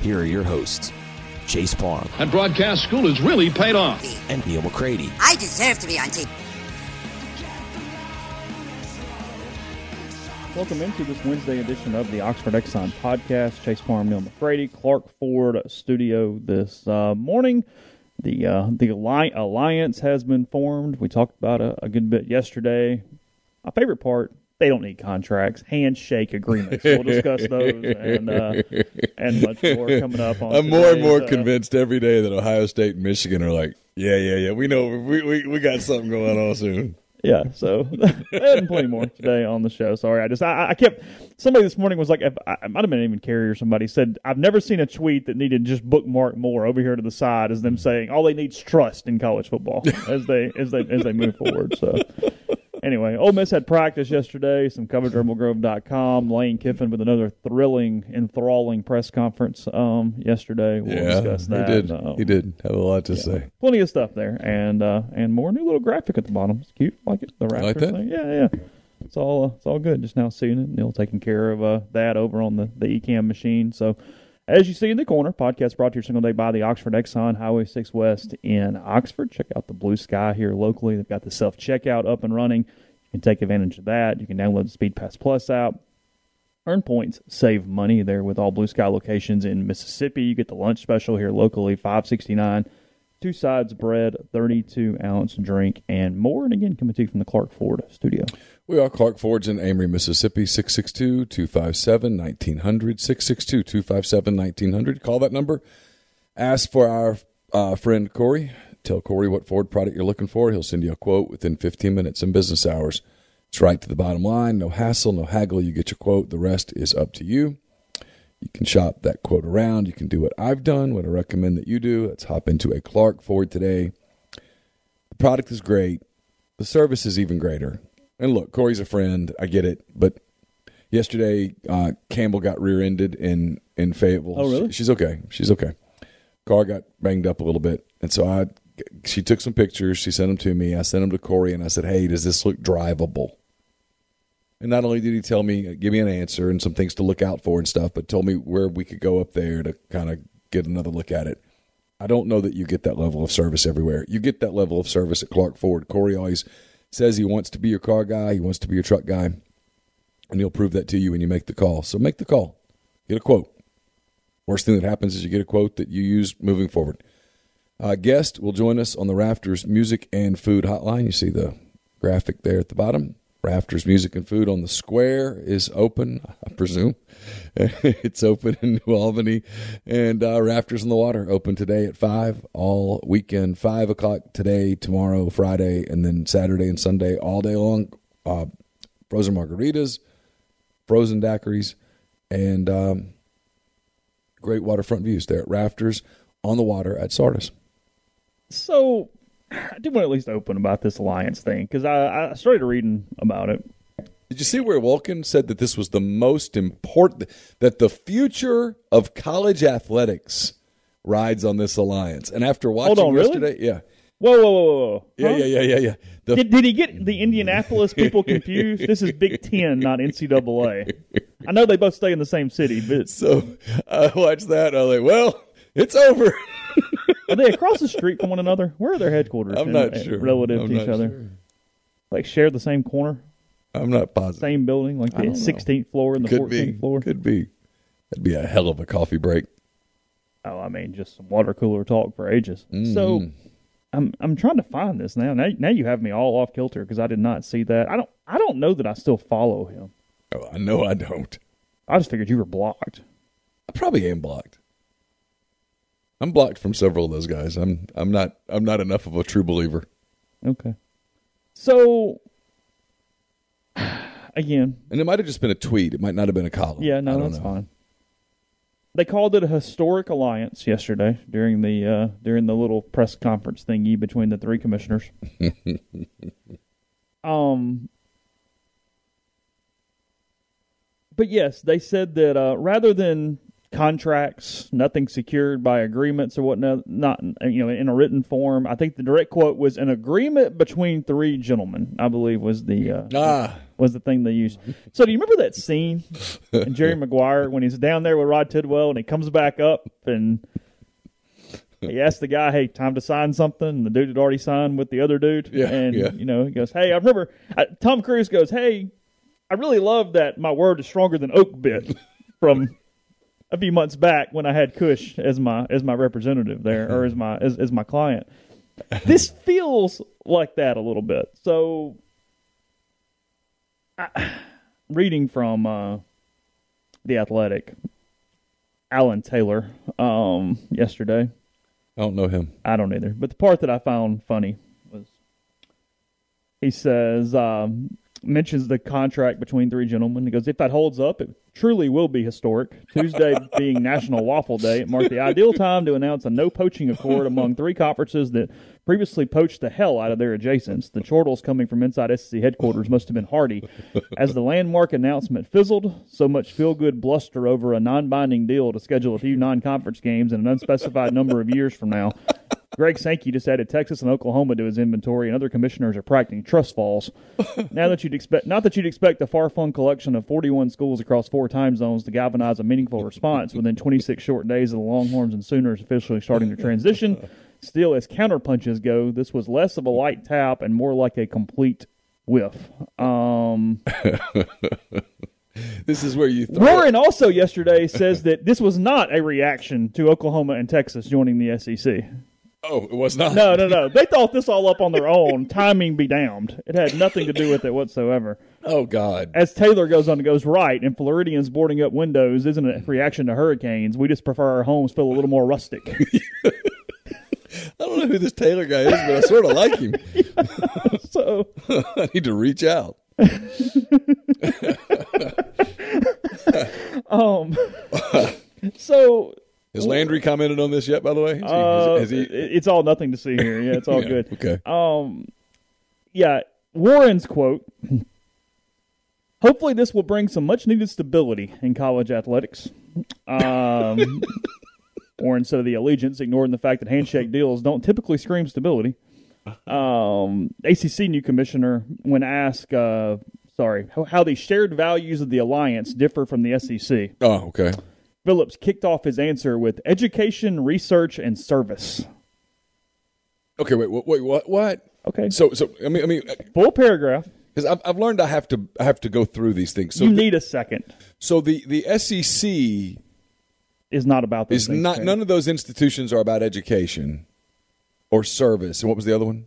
here are your hosts, Chase Parham. And broadcast school has really paid off. and Neil McCready. I deserve to be on TV. Welcome into this Wednesday edition of the Oxford Exxon podcast. Chase Parham, Neil McCready, Clark Ford studio this uh, morning. The uh, the alli- alliance has been formed. We talked about a, a good bit yesterday. My favorite part: they don't need contracts, handshake agreements. We'll discuss those and uh, and much more coming up. On I'm more and more uh, convinced every day that Ohio State and Michigan are like, yeah, yeah, yeah. We know we we, we got something going on soon. Yeah, so and plenty more today on the show. Sorry, I just I, I kept somebody this morning was like if, I might have been even Carrie or somebody said I've never seen a tweet that needed just bookmark more over here to the side as them saying all they need is trust in college football as they as they as they move forward. So anyway, Ole Miss had practice yesterday. Some coverage RebelGrove.com. Lane Kiffin with another thrilling, enthralling press conference um, yesterday. We'll yeah, discuss he did. Um, he did have a lot to say. plenty of stuff there, and uh, and more new little graphic at the bottom. It's cute, like it. The Rafters like that? thing. Yeah, yeah. It's all uh, it's all good. Just now seeing it. Neil taking care of uh, that over on the the Ecamm machine. So. As you see in the corner, podcast brought to you single day by the Oxford Exxon Highway 6 West in Oxford. Check out the blue sky here locally. They've got the self checkout up and running. You can take advantage of that. You can download the Speed Pass Plus app. Earn points, save money there with all Blue Sky locations in Mississippi. You get the lunch special here locally, five sixty nine, two sides bread, thirty two ounce drink, and more. And again, coming to you from the Clark Ford studio. We are Clark Ford in Amory, Mississippi, 662 257 1900. 662 257 1900. Call that number. Ask for our uh, friend Corey. Tell Corey what Ford product you're looking for. He'll send you a quote within 15 minutes in business hours. It's right to the bottom line. No hassle, no haggle. You get your quote. The rest is up to you. You can shop that quote around. You can do what I've done, what I recommend that you do. Let's hop into a Clark Ford today. The product is great. The service is even greater. And look, Corey's a friend. I get it. But yesterday, uh, Campbell got rear-ended in in Fayetteville. Oh, really? She- she's okay. She's okay. Car got banged up a little bit, and so I. She took some pictures. She sent them to me. I sent them to Corey, and I said, "Hey, does this look drivable?" And not only did he tell me, give me an answer and some things to look out for and stuff, but told me where we could go up there to kind of get another look at it. I don't know that you get that level of service everywhere. You get that level of service at Clark Ford. Corey always says he wants to be your car guy, he wants to be your truck guy, and he'll prove that to you when you make the call. So make the call. Get a quote. Worst thing that happens is you get a quote that you use moving forward. Uh, guest will join us on the Rafters Music and Food Hotline. You see the graphic there at the bottom. Rafters Music and Food on the Square is open, I presume. it's open in New Albany. And uh, Rafters on the Water open today at 5, all weekend, 5 o'clock today, tomorrow, Friday, and then Saturday and Sunday, all day long. Uh, frozen margaritas, frozen daiquiris, and um, great waterfront views there at Rafters on the water at Sardis. So I do want to at least open about this alliance thing because I, I started reading about it. Did you see where Wilkin said that this was the most important, that the future of college athletics rides on this alliance? And after watching on, really? yesterday, yeah, Whoa, whoa, whoa, whoa, whoa! Yeah, Huh? yeah, yeah, yeah, yeah. The, Did, did he get the Indianapolis people confused? this is Big Ten, not NCAA. I know they both stay in the same city, but so I watched that. And I was like, well, it's over. are they across the street from one another? Where are their headquarters? I'm in- not uh, sure. Relative I'm to each not other, sure. like share the same corner, I'm not positive. same building, like the 16th floor and the Could 14th be. floor. Could be. That'd be a hell of a coffee break. Oh, I mean, just some water cooler talk for ages. Mm-hmm. So I'm I'm trying to find this now. Now, now you have me all off kilter because I did not see that. I don't I don't know that I still follow him. Oh, I know I don't. I just figured you were blocked. I probably am blocked. I'm blocked from several of those guys. I'm I'm not I'm not enough of a true believer. Okay. So again, And it might have just been a tweet. It might not have been a column. yeah, no, that's know. fine. They called it a historic alliance yesterday during the uh, during the little press conference thingy between the three commissioners. um, but yes, they said that uh, rather than contracts, nothing secured by agreements or whatnot, not you know in a written form. I think the direct quote was an agreement between three gentlemen. I believe was the uh, Ah, was the thing they used. So do you remember that scene in Jerry Maguire when he's down there with Rod Tidwell and he comes back up and he asks the guy, "Hey, time to sign something?" And the dude had already signed with the other dude. Yeah, and yeah. you know he goes, "Hey, I remember." Uh, Tom Cruise goes, "Hey, I really love that my word is stronger than oak bit from." A few months back, when I had Cush as my as my representative there, or as my as, as my client, this feels like that a little bit. So reading from uh, the Athletic, Alan Taylor um, yesterday. I don't know him. I don't either, but the part that I found funny was he says um, mentions the contract between three gentlemen. He goes, "If that holds up, it truly will be historic. Tuesday being National Waffle Day, it marked the ideal time to announce a no poaching accord among three conferences that previously poached the hell out of their adjacents. The chortles coming from inside SEC headquarters must have been hearty. As the landmark announcement fizzled, so much feel-good bluster over a non-binding deal to schedule a few non-conference games in an unspecified number of years from now." Greg Sankey just added Texas and Oklahoma to his inventory, and other commissioners are practicing trust falls. now that you'd expect, not that you'd expect a far-flung collection of 41 schools across four time zones to galvanize a meaningful response within 26 short days of the Longhorns and Sooners officially starting their transition. Still, as counterpunches go, this was less of a light tap and more like a complete whiff. Um, This is where you throw Warren also yesterday says that this was not a reaction to Oklahoma and Texas joining the SEC. Oh, it was not. No, no, no. They thought this all up on their own. Timing be damned. It had nothing to do with it whatsoever. Oh God. As Taylor goes on and goes, right, and Floridians boarding up windows isn't a reaction to hurricanes. We just prefer our homes feel a little more rustic. I don't know who this Taylor guy is, but I sort of like him. so, I need to reach out. um, so Has Landry commented on this yet? By the way, Has he- uh, has he- it's all nothing to see here. Yeah, it's all Yeah, good. Okay. Um, yeah, Warren's quote. Hopefully, this will bring some much needed stability in college athletics. Um, Warren said of the allegiance, ignoring the fact that handshake deals don't typically scream stability. Um, ACC new commissioner, when asked, uh, sorry, how, how the shared values of the alliance differ from the SEC, Oh, okay. Phillips kicked off his answer with education, research, and service. Okay. Wait. Wait. wait what? What? Okay, So, so I mean, I mean, full paragraph. because I've, I've learned I have to I have to go through these things. So, you the, need a second. so the the SEC Is not about those is things, not none of those institutions are about education or service. And what was the other one?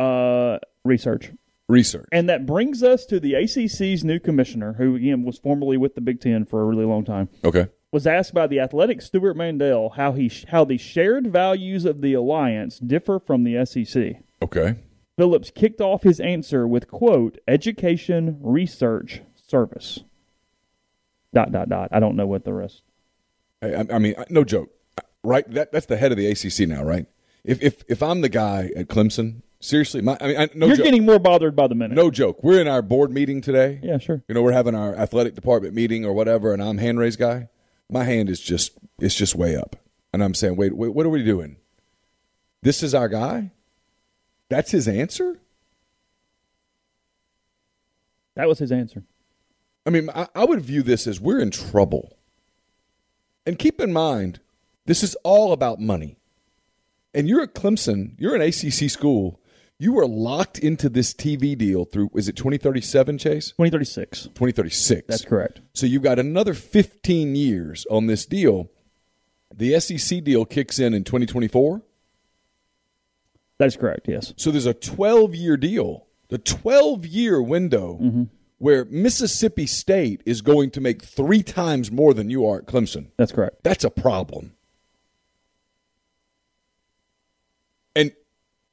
uh, research. Research. And that brings us to the ACC's new commissioner, who again was formerly with the Big Ten for a really long time, Okay. was asked by the athletic Stewart Mandel how he how the shared values of the alliance differ from the SEC. Okay. Phillips kicked off his answer with quote education, research, service. Dot dot dot. I don't know what the rest. I, I- I mean, no joke. Right. That that's the head of the ACC now, right? If if if I'm the guy at Clemson, seriously, my I mean, I, no You're joke. getting more bothered by the minute. no joke. We're in our board meeting today. Yeah, sure. You know, we're having our athletic department meeting or whatever, and I'm hand raised guy. My hand is just it's just way up, and I'm saying, wait, wait what are we doing? This is our guy? That's his answer? That was his answer. I mean, I, I would view this as we're in trouble. And keep in mind, this is all about money. And you're at Clemson, you're an ACC school. You were locked into this TV deal through, is it 2037, Chase? 2036. 2036. That's correct. So you've got another 15 years on this deal. The SEC deal kicks in in 2024. That's correct, yes. So there's a 12 year deal, the 12 year window Mm-hmm. where Mississippi State is going to make three times more than you are at Clemson. That's correct. That's a problem. And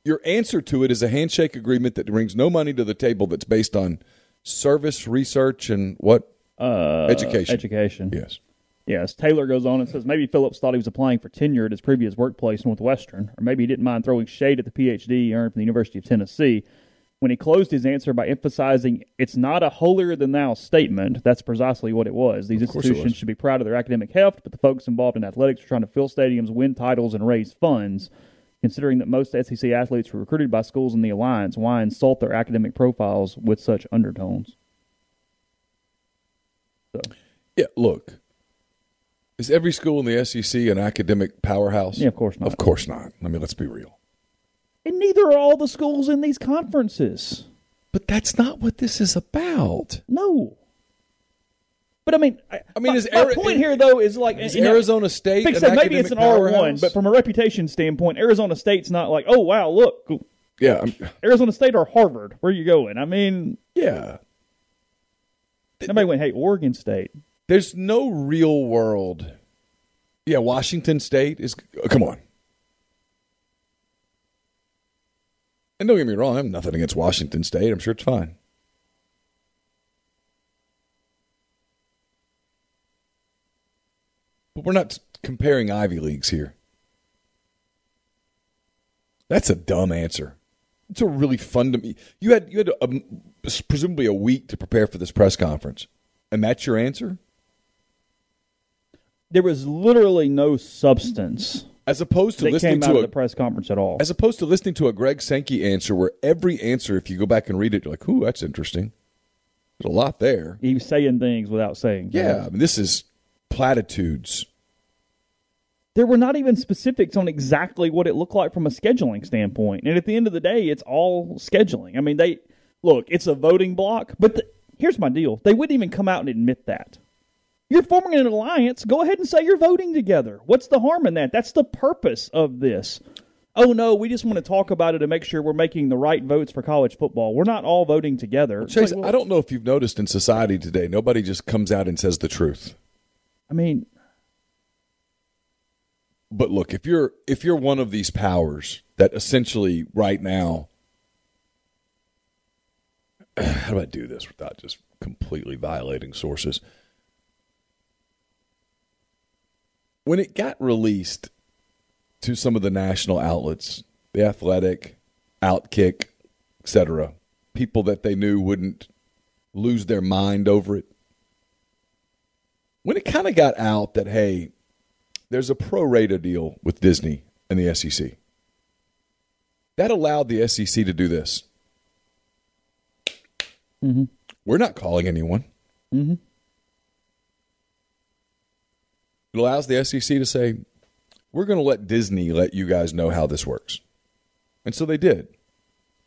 your answer to it is a handshake agreement that brings no money to the table that's based on service, research, and what? Uh, Education. Education. Yes. Yes, Taylor goes on and says maybe Phillips thought he was applying for tenure at his previous workplace, Northwestern, or maybe he didn't mind throwing shade at the PhD he earned from the University of Tennessee. When he closed his answer by emphasizing it's not a holier than thou statement, that's precisely what it was. These Of course it institutions was. should be proud of their academic heft, but the folks involved in athletics are trying to fill stadiums, win titles, and raise funds. Considering that most SEC athletes were recruited by schools in the alliance, why insult their academic profiles with such undertones? So, Yeah, look. Is every school in the SEC an academic powerhouse? Yeah, of course not. Of course not. I mean, let's be real. and neither are all the schools in these conferences. But that's not what this is about. No. But I mean, I, mean, my, is my Ari- point here though is like Is know, Arizona State an said, maybe it's an R one, but from a reputation standpoint, Arizona State's not like, oh wow, look, Yeah, I'm, Arizona State or Harvard. Where are you going? I mean, yeah. nobody went, hey, Oregon State. There's no real world. Yeah, Washington State is. oh, come on. And don't get me wrong, I'm nothing against Washington State. I'm sure it's fine. We're not comparing Ivy Leagues here. That's a dumb answer. It's a really fundamental. You had you had a, presumably a week to prepare for this press conference, and that's your answer. There was literally no substance As opposed to listening to a, the press conference at all. as opposed to listening to a Greg Sankey answer, where every answer, if you go back and read it, you're like, "Ooh, that's interesting." There's a lot there. He was saying things without saying. Yeah. I mean, this is platitudes. There were not even specifics on exactly what it looked like from a scheduling standpoint. And at the end of the day, it's all scheduling. I mean, they look, it's a voting block, but the, here's my deal. They wouldn't even come out and admit that. You're forming an alliance. Go ahead and say you're voting together. What's the harm in that? That's the purpose of this. Oh no, we just want to talk about it and make sure we're making the right votes for college football. We're not all voting together. Chase, like, well, I don't know if you've noticed in society today, nobody just comes out and says the truth. I mean, But look, if you're if you're one of these powers that essentially right now, how do I do this without just completely violating sources? When it got released to some of the national outlets, the Athletic, Outkick, etc., people that they knew wouldn't lose their mind over it. When it kind of got out that hey, there's a pro rata deal with Disney and the SEC. That allowed the SEC to do this. Mm-hmm. We're not calling anyone. Mm-hmm. It allows the SEC to say, we're going to let Disney let you guys know how this works. And so they did.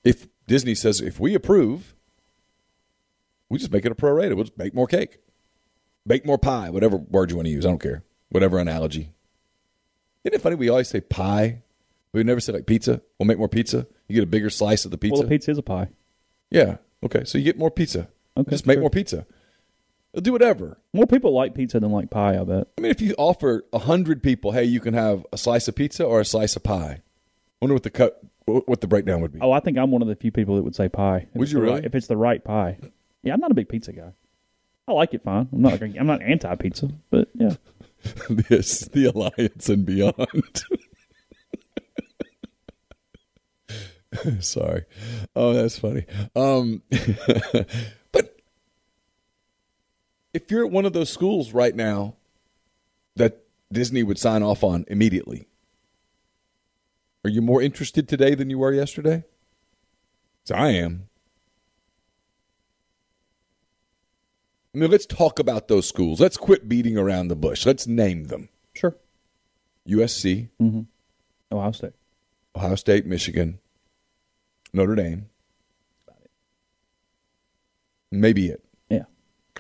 If Disney says, if we approve, we just make it a pro rata. We'll just bake more cake, bake more pie, whatever word you want to use. I don't care. Whatever analogy. Isn't it funny? We always say pie. We never say like pizza. We'll make more pizza. You get a bigger slice of the pizza. well, a pizza is a pie. Yeah. Okay. So you get more pizza. Okay, Just make sure. more pizza. They'll do whatever. More people like pizza than like pie. I bet. I mean, if you offer a hundred people, hey, you can have a slice of pizza or a slice of pie. wonder what the cut, what the breakdown would be. Oh, I think I'm one of the few people that would say pie. If Would it's you the really? Right, if it's the right pie. Yeah, I'm not a big pizza guy. I like it fine. I'm not. I'm not anti pizza, but yeah. this, the alliance and beyond. Sorry. Oh, that's funny. Um, but if you're at one of those schools right now that Disney would sign off on immediately, Are you more interested today than you were yesterday? So I am. I mean, let's talk about those schools. Let's quit beating around the bush. Let's name them. Sure. USC, mm-hmm. Ohio State. Ohio State, Michigan, Notre Dame. Maybe it. Yeah.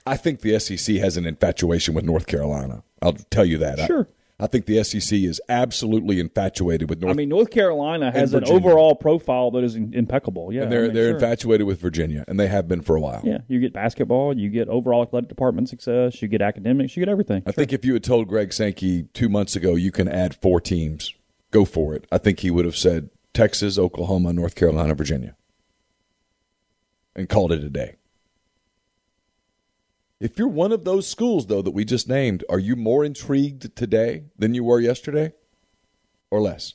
I think the SEC has an infatuation with North Carolina. I'll tell you that. Sure. I, think the SEC is absolutely infatuated with North I mean, North Carolina has an overall profile that is in- impeccable. Yeah, and they're I mean, they're sure. infatuated with Virginia, and they have been for a while. Yeah, you get basketball, you get overall athletic department success, you get academics, you get everything. I think if you had told Greg Sankey two months ago you can add four teams, go for it. I think he would have said Texas, Oklahoma, North Carolina, Virginia, and called it a day. If you're one of those schools, though, that we just named, are you more intrigued today than you were yesterday, or less?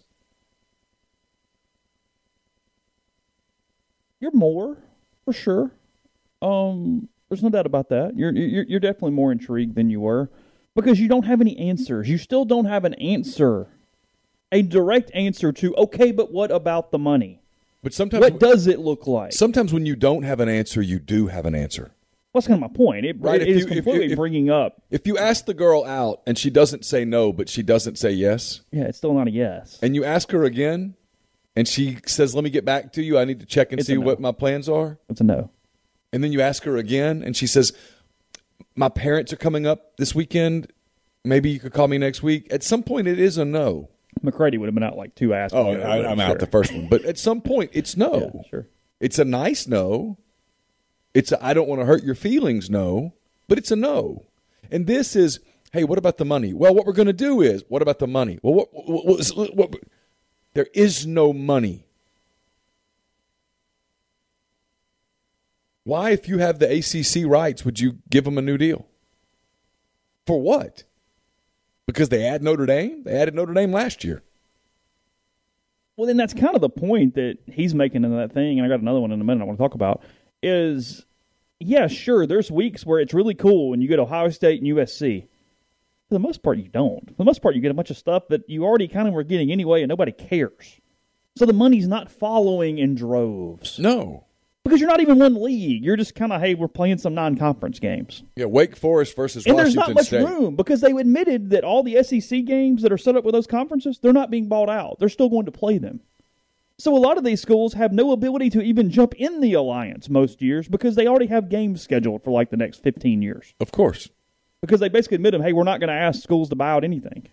You're more for sure. Um, there's no doubt about that. You're you're you're definitely more intrigued than you were because you don't have any answers. You still don't have an answer, a direct answer to okay, but what about the money? But sometimes, What does it look like? sometimes when you don't have an answer, you do have an answer. That's kind of my point. It, Right, it if is you- if you- completely if- bringing up. If you ask the girl out and she doesn't say no, but she doesn't say yes, Yeah, it's still not a yes. and you ask her again, and she says, "Let me get back to you. I need to check and It's see no. what my plans are." It's a no. And then you ask her again, and she says, "My parents are coming up this weekend. Maybe you could call me next week." At some point, it is a no. McCready would have been out like two asses. Oh, I, sure. out the first one, but at some point, it's no. Yeah, sure. It's a nice no. It's I don't want to hurt your feelings no, but it's a no. And this is, hey, what about the money? Well, what we're going to do is, what about the money? Well, what, what, what, what, there is no money. Why, if you have the ACC rights, would you give them a new deal? For what? Because they add Notre Dame? They added Notre Dame last year. Well, then that's kind of the point that he's making in that thing, and I got another one in a minute I want to talk about. Is yeah, sure, there's weeks where it's really cool when you get Ohio State and USC. For the most part, you don't. For the most part, you get a bunch of stuff that you already kind of were getting anyway, and nobody cares. So the money's not following in droves No. because you're not even one league. You're just kind of hey, we're playing some non-conference games. Yeah, Wake Forest versus And there's not much State. room because they admitted that all the SEC games that are set up with those conferences, they're not being bought out. They're still going to play them. So a lot of these schools have no ability to even jump in the alliance most years because they already have games scheduled for like the next 15 years. Of course. Because they basically admit them, hey, we're not going to ask schools to buy out anything.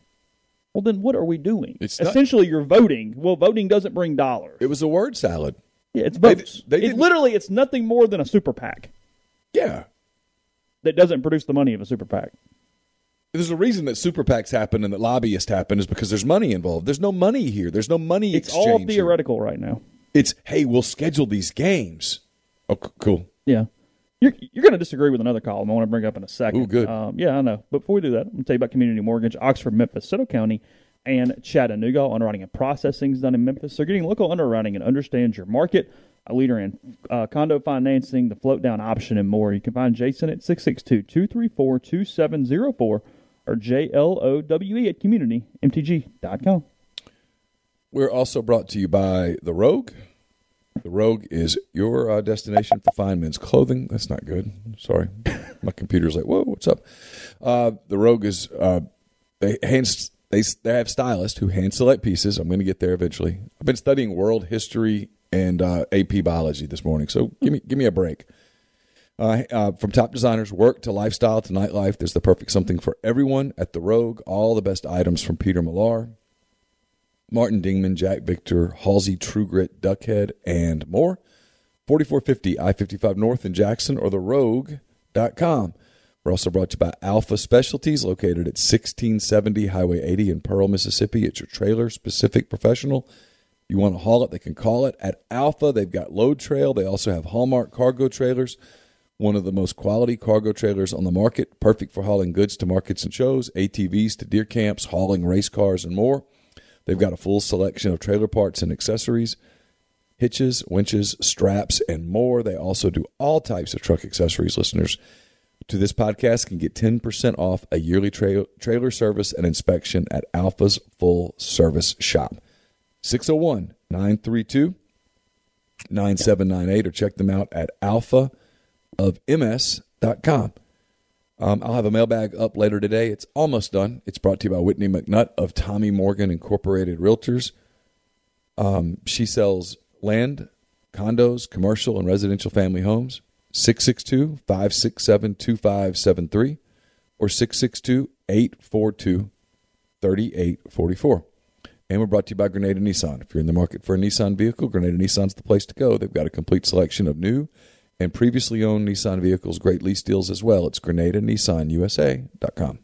Well, then what are we doing? It's not- Essentially, you're voting. Well, voting doesn't bring dollars. It was a word salad. Yeah, it's votes. they it literally, it's nothing more than a super PAC Yeah. that doesn't produce the money of a super PAC. There's a reason that super PACs happen and that lobbyists happen is because there's money involved. There's no money here. There's no money It's all here. theoretical right now. It's hey, we'll schedule these games. Oh, cool. Yeah. You're, you're going to disagree with another column I want to bring up in a second. Ooh, good. Um, yeah, I know. But before we do that, I'm going to tell you about Community Mortgage, Oxford, Memphis, Soto County, and Chattanooga. Underwriting and processing is done in Memphis. So getting local underwriting and understands your market. A leader in uh, condo financing, the float down option, and more. You can find Jason at 662 234 2704 or J L O W E at communitymtg.com. We're also brought to you by The Rogue. The Rogue is your uh, destination for fine men's clothing. That's not good. Sorry. My computer's like, whoa, what's up? Uh, the Rogue is, uh, they, hands, they, they have stylists who hand select pieces. I'm going to get there eventually. I've been studying world history and uh, AP biology this morning, so give me, give me a break. Uh, uh, from top designers, work to lifestyle to nightlife, there's the perfect something for everyone at The Rogue. All the best items from Peter Millar. Martin Dingman, Jack Victor, Halsey, True Grit, Duckhead, and more. 4450 I 55 North in Jackson or therogue.com. We're also brought to you by Alpha Specialties, located at 1670 Highway 80 in Pearl, Mississippi. It's your trailer specific professional. You want to haul it, they can call it at Alpha. They've got Load Trail. They also have Hallmark cargo trailers, one of the most quality cargo trailers on the market, perfect for hauling goods to markets and shows, ATVs to deer camps, hauling race cars, and more. They've got a full selection of trailer parts and accessories, hitches, winches, straps, and more. They also do all types of truck accessories. Listeners to this podcast can get 10% off a yearly tra- trailer service and inspection at Alpha's full service shop. 601 932 9798 or check them out at alphaofms.com. Um, I'll have a mailbag up later today. It's almost done. It's brought to you by Whitney McNutt of Tommy Morgan Incorporated Realtors. Um, she sells land, condos, commercial, and residential family homes. 662 567 2573 or 662 842 3844. And we're brought to you by Grenada Nissan. If you're in the market for a Nissan vehicle, Grenada Nissan's the place to go. They've got a complete selection of new and previously owned Nissan vehicles, great lease deals as well. It's GrenadaNissanUSA.com.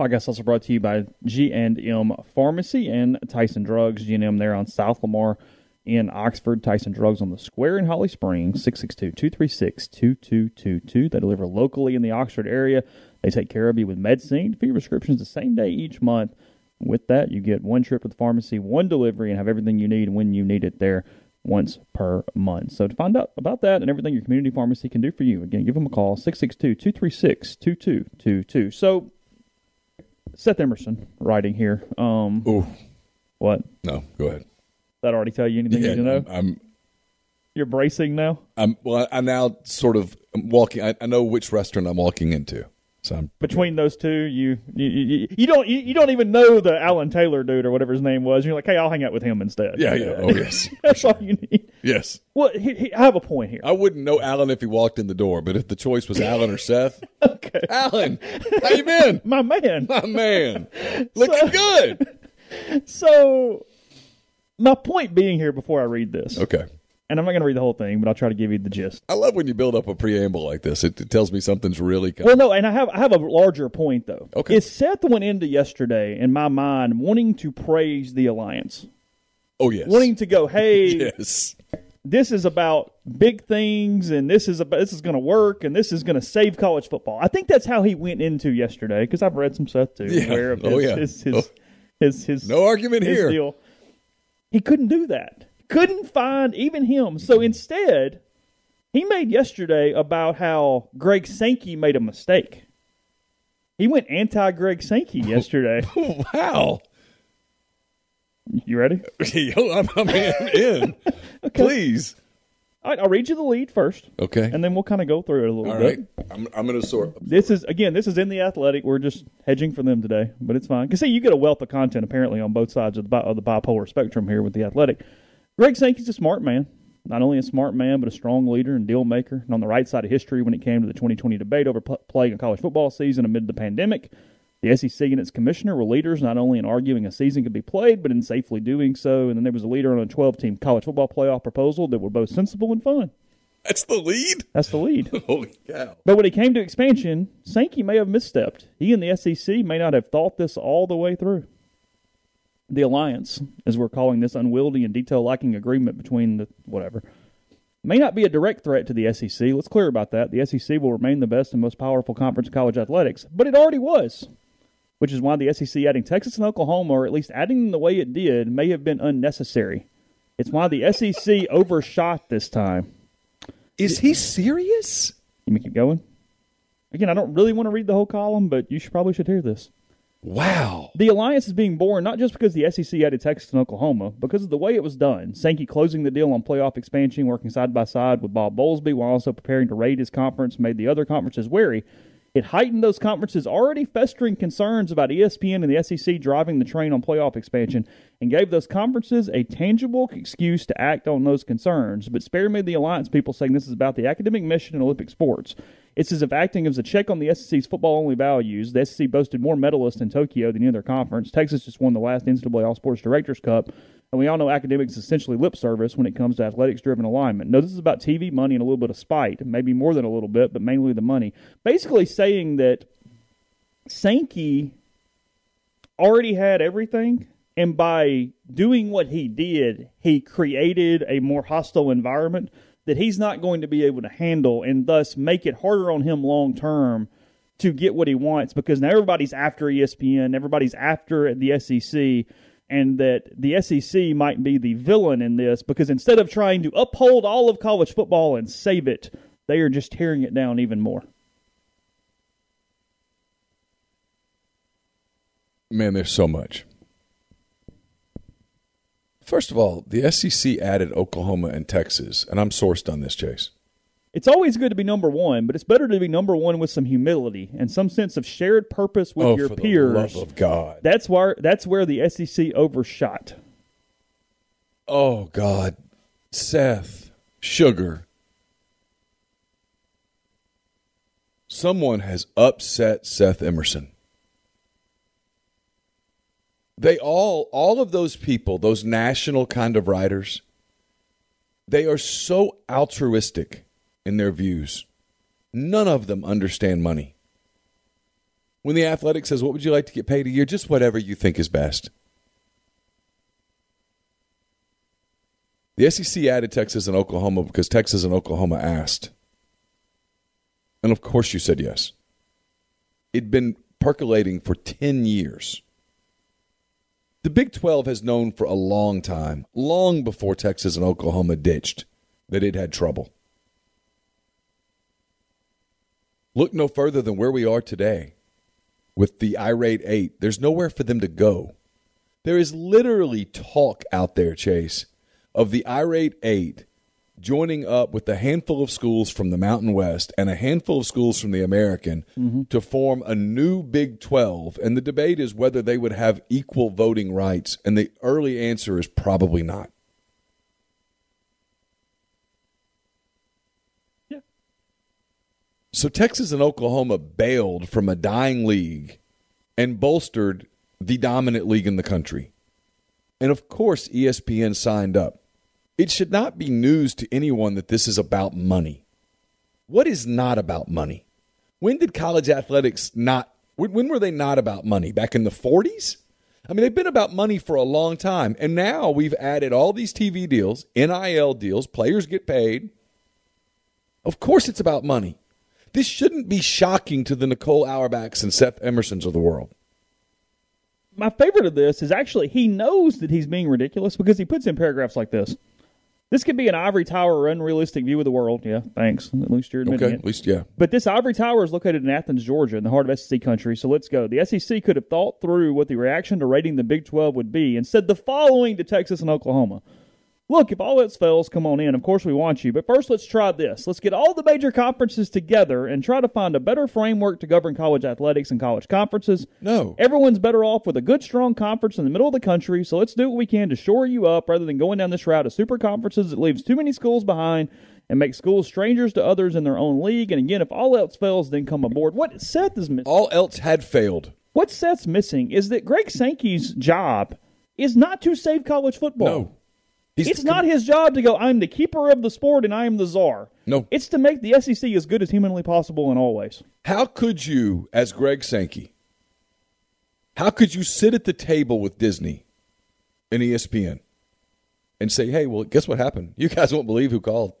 Podcast also brought to you by G&M Pharmacy and Tyson Drugs. G&M there on South Lamar in Oxford. Tyson Drugs on the Square in Holly Springs, 662-236-2222. They deliver locally in the Oxford area. They take care of you with medicine for your prescriptions the same day each month. With that, you get one trip to the pharmacy, one delivery, and have everything you need when you need it there once per month. So to find out about that and everything your community pharmacy can do for you, again, give them a call, 662-236-2222. So Seth Emerson writing here. Um, Ooh, what? no, go ahead. That already tell you anything you need to know? I'm, You're bracing now? I'm, well, I now sort of I'm walking. I, I know which restaurant I'm walking into. So Between those two, you you, you, you don't you, you don't even know the Alan Taylor dude or whatever his name was. You're like, hey, I'll hang out with him instead. Yeah, yeah. Oh, yes. That's all you need. yes. Well, he, he, I have a point here. I wouldn't know Alan if he walked in the door, but if the choice was Alan or Seth, Okay, Alan, how you been? my man. My man, looking good. So, my point being here before I read this, Okay. And I'm not going to read the whole thing, but I'll try to give you the gist. I love when you build up a preamble like this. It, it tells me something's really coming. Well, no, and I have I have a larger point though. Okay. Is Seth went into yesterday in my mind wanting to praise the alliance, oh yes. wanting to go, hey, yes. this is about big things, and this is about this is going to work, and this is going to save college football. I think that's how he went into yesterday because I've read some Seth too, Yeah. aware of oh, his Oh, yeah. his, his, Oh. his, his No argument his here. deal. He couldn't do that. Couldn't find even him. So instead, he made yesterday about how Greg Sankey made a mistake. He went anti Greg Sankey yesterday. Wow. you ready? Yo, I'm, I'm in. in. Please. All right, I'll read you the lead first, Okay. and then we'll kind of go through it a little All bit. right. I'm, I'm going to sort. This is again, this is in the athletic. We're just hedging for them today, but it's fine. Cause see, you get a wealth of content apparently on both sides of the bi- of the bipolar spectrum here with the athletic. Greg Sankey's a smart man, not only a smart man but a strong leader and deal maker, and on the right side of history when it came to the 2020 debate over pl- playing a college football season amid the pandemic. The SEC and its commissioner were leaders not only in arguing a season could be played, but in safely doing so. And then there was a leader on a 12-team college football playoff proposal that were both sensible and fun. That's the lead? That's the lead. Holy cow. But when it came to expansion, Sankey may have misstepped. He and the SEC may not have thought this all the way through. The alliance, as we're calling this unwieldy and detail lacking agreement between the whatever, may not be a direct threat to the SEC. Let's clear about that. The SEC will remain the best and most powerful conference in college athletics, but it already was, which is why the SEC adding Texas and Oklahoma, or at least adding them the way it did, may have been unnecessary. It's why the SEC overshot this time. Is he serious? You may keep going. Again, I don't really want to read the whole column, but you should probably should hear this. Wow. The alliance is being born not just because the SEC added Texas and Oklahoma, because of the way it was done. Sankey closing the deal on playoff expansion, working side by side with Bob Bowlesby while also preparing to raid his conference, made the other conferences wary. It heightened those conferences' already festering concerns about ESPN and the SEC driving the train on playoff expansion and gave those conferences a tangible excuse to act on those concerns. But spare me the alliance people saying this is about the academic mission in Olympic sports. It's as if acting as a check on the SEC's football only values. The SEC boasted more medalists in Tokyo than any other conference. Texas just won the last NCAA All Sports Directors Cup. And we all know academics is essentially lip service when it comes to athletics driven alignment. No, this is about TV money and a little bit of spite, maybe more than a little bit, but mainly the money. Basically saying that Sankey already had everything, and by doing what he did, he created a more hostile environment that he's not going to be able to handle, and thus make it harder on him long term to get what he wants because now everybody's after ESPN, everybody's after the SEC, and that the SEC might be the villain in this because instead of trying to uphold all of college football and save it, they are just tearing it down even more. Man, there's so much. First of all, the SEC added Oklahoma and Texas, and I'm sourced on this, Chase. It's always good to be number one, but it's better to be number one with some humility and some sense of shared purpose with oh, your for peers. the love of God! That's where that's where the SEC overshot. Oh God, Seth, sugar. Someone has upset Seth Emerson. They all, all of those people, those national kind of writers, they are so altruistic in their views. None of them understand money. When the athletic says, What would you like to get paid a year? Just whatever you think is best. The SEC added Texas and Oklahoma because Texas and Oklahoma asked. And of course you said yes. It'd been percolating for 10 years. The Big 12 has known for a long time, long before Texas and Oklahoma ditched, that it had trouble. Look no further than where we are today with the irate eight. There's nowhere for them to go. There is literally talk out there, Chase, of the irate eight joining up with a handful of schools from the Mountain West and a handful of schools from the American mm-hmm. to form a new Big 12. And the debate is whether they would have equal voting rights. And the early answer is probably not. Yeah. So Texas and Oklahoma bailed from a dying league and bolstered the dominant league in the country. And of course, ESPN signed up. It should not be news to anyone that this is about money. What is not about money? When did college athletics not, when were they not about money? Back in the 40s? I mean, they've been about money for a long time. And now we've added all these TV deals, NIL deals, players get paid. Of course, it's about money. This shouldn't be shocking to the Nicole Auerbachs and Seth Emersons of the world. My favorite of this is actually he knows that he's being ridiculous because he puts in paragraphs like this. This could be an ivory tower or unrealistic view of the world. Yeah, thanks. At least you're admitting okay, it. At least, yeah. But this ivory tower is located in Athens, Georgia, in the heart of SEC country. So let's go. The SEC could have thought through what the reaction to rating the Big 12 would be and said the following to Texas and Oklahoma. Look, if all else fails, come on in. Of course, we want you. But first, let's try this. Let's get all the major conferences together and try to find a better framework to govern college athletics and college conferences. No. Everyone's better off with a good, strong conference in the middle of the country. So let's do what we can to shore you up rather than going down this route of super conferences that leaves too many schools behind and makes schools strangers to others in their own league. And again, if all else fails, then come aboard. What Seth is missing. All else had failed. What Seth's missing is that Greg Sankey's job is not to save college football. No. He's it's not his job to go, I'm the keeper of the sport and I am the czar. No. It's to make the SEC as good as humanly possible in all ways. How could you, as Greg Sankey, how could you sit at the table with Disney and ESPN and say, hey, well, guess what happened? You guys won't believe who called.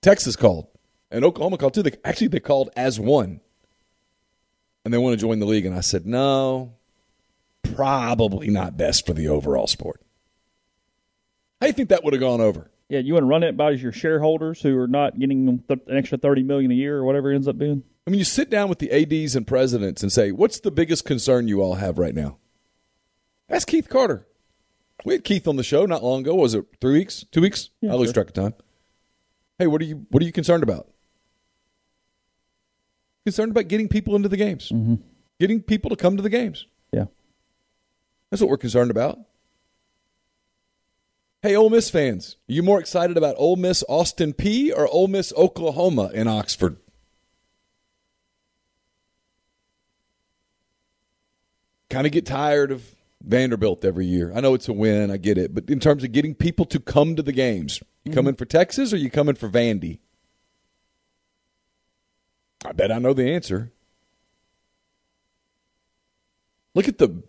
Texas called, and Oklahoma called too. They, actually, they called as one, and they want to join the league. And I said, no, probably not best for the overall sport. How do you think that would have gone over? Yeah, you want to run it by your shareholders who are not getting th- an extra thirty million a year or whatever it ends up being. I mean, you sit down with the ads and presidents and say, "What's the biggest concern you all have right now?" Ask Keith Carter. We had Keith on the show not long ago. Was it three weeks? Two weeks? Yeah, I lose sure. track of time. Hey, what are you What are you concerned about? Concerned about getting people into the games, mm-hmm. getting people to come to the games. Yeah, that's what we're concerned about. Hey, Ole Miss fans, are you more excited about Ole Miss Austin Peay or Ole Miss Oklahoma in Oxford? Kind of get tired of Vanderbilt every year. I know it's a win, I get it, but in terms of getting people to come to the games, you mm-hmm. coming for Texas or you coming for Vandy? I bet I know the answer. Look at the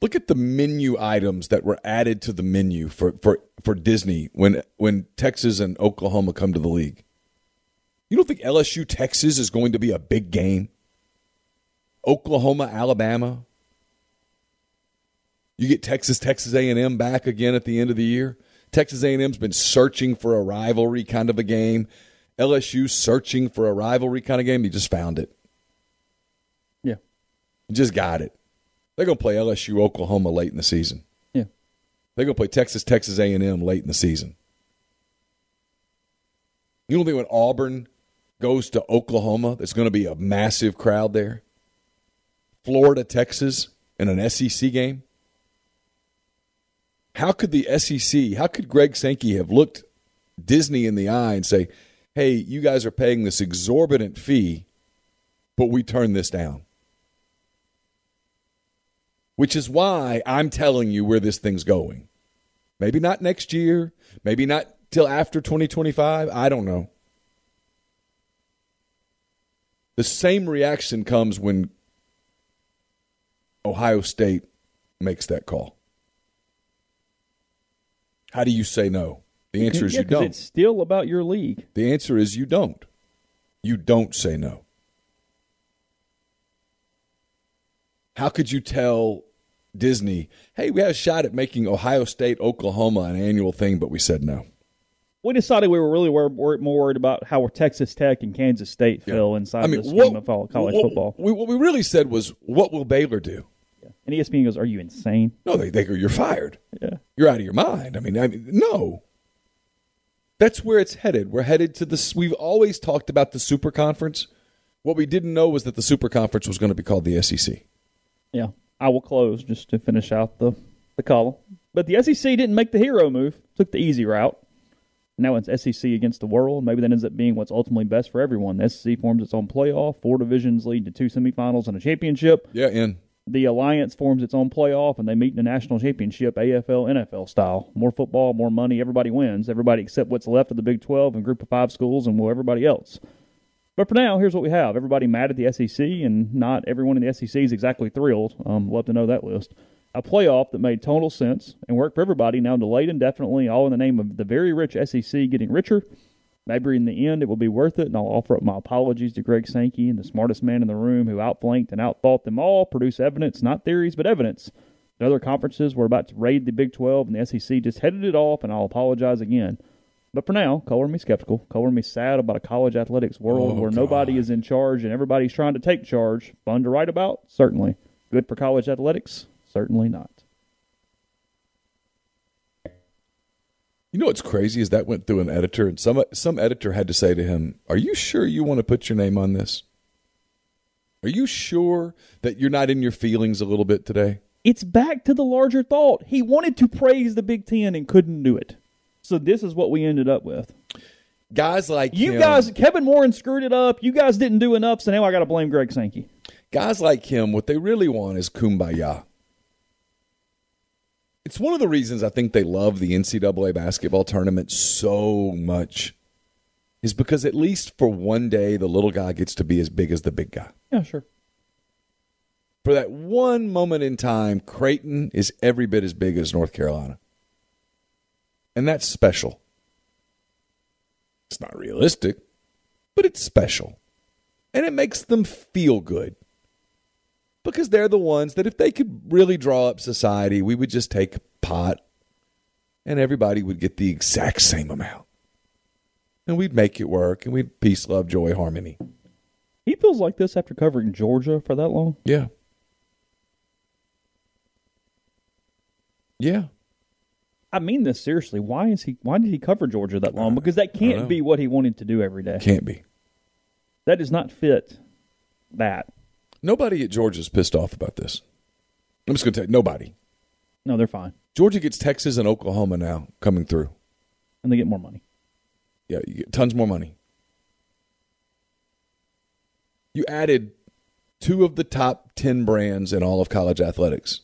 look at the menu items that were added to the menu for, for, for Disney when when Texas and Oklahoma come to the league. You don't think LSU Texas is going to be a big game? Oklahoma Alabama. You get Texas Texas A&M back again at the end of the year. Texas A&M's been searching for a rivalry kind of a game. LSU searching for a rivalry kind of game. You just found it. Yeah. You just got it. They're going to play LSU Oklahoma late in the season. Yeah. They're going to play Texas, Texas A&M late in the season. You don't think when Auburn goes to Oklahoma, there's going to be a massive crowd there? Florida, Texas, in an SEC game? How could the SEC, how could Greg Sankey have looked Disney in the eye and say, hey, you guys are paying this exorbitant fee, but we turn this down? Which is why I'm telling you where this thing's going. Maybe not next year, maybe not till after 2025. I don't know. The same reaction comes when Ohio State makes that call. How do you say no? The answer is Yeah, you don't. It's still about your league. The answer is you don't. You don't say no. How could you tell Disney, hey, we had a shot at making Ohio State, Oklahoma an annual thing, but we said no? We decided we were really wor- wor- more worried about how Texas Tech and Kansas State feel inside I mean, the what, of college what- football. We, what we really said was, what will Baylor do? And E ESPN goes, "Are you insane?" No, they, they go, you're fired. Yeah. You're out of your mind. I mean, I mean, no. That's where it's headed. We're headed to this. We've always talked about the super conference. What we didn't know was that the super conference was going to be called the SEC. Yeah. I will close just to finish out the the column. But the SEC didn't make the hero move; took the easy route. Now it's SEC against the world. Maybe that ends up being what's ultimately best for everyone. The SEC forms its own playoff. Four divisions lead to two semifinals and a championship. Yeah, and the alliance forms its own playoff and they meet in the national championship AFL NFL style. More football, more money, everybody wins. Everybody except what's left of the Big 12 and group of 5 schools and well everybody else. But for now, here's what we have. Everybody mad at the SEC and not everyone in the SEC is exactly thrilled. Um love to know that list. A playoff that made total sense and worked for everybody now delayed indefinitely all in the name of the very rich SEC getting richer. Maybe in the end it will be worth it, and I'll offer up my apologies to Greg Sankey and the smartest man in the room who outflanked and outthought them all, produce evidence, not theories, but evidence. In other conferences, we're about to raid the Big 12, and the SEC just headed it off, and I'll apologize again. But for now, color me skeptical, color me sad about a college athletics world Oh, where nobody is in charge and everybody's trying to take charge. Fun to write about? Certainly. Good for college athletics? Certainly not. You know what's crazy is that went through an editor, and some some editor had to say to him, "Are you sure you want to put your name on this? Are you sure that you're not in your feelings a little bit today?" It's back to the larger thought. He wanted to praise the Big Ten and couldn't do it. So this is what we ended up with. Guys like You him, guys, Kevin Warren screwed it up. You guys didn't do enough, so now I got to blame Greg Sankey. guys like him, what they really want is kumbaya. It's one of the reasons I think they love the NCAA basketball tournament so much, is because at least for one day the little guy gets to be as big as the big guy. Yeah, sure. For that one moment in time, Creighton is every bit as big as North Carolina. And that's special. It's not realistic, but it's special. And it makes them feel good. Because they're the ones that if they could really draw up society, we would just take pot and everybody would get the exact same amount. And we'd make it work and we'd peace, love, joy, harmony. He feels like this after covering Georgia for that long. Yeah. Yeah. I mean this seriously. Why is he? Why did he cover Georgia that long? Because that can't be what he wanted to do every day. Can't be. That does not fit that. Nobody at Georgia's pissed off about this. I'm just going to tell you, nobody. No, they're fine, Georgia gets Texas and Oklahoma now coming through. and they get more money. Yeah, you get tons more money. You added two of the top 10 brands in all of college athletics,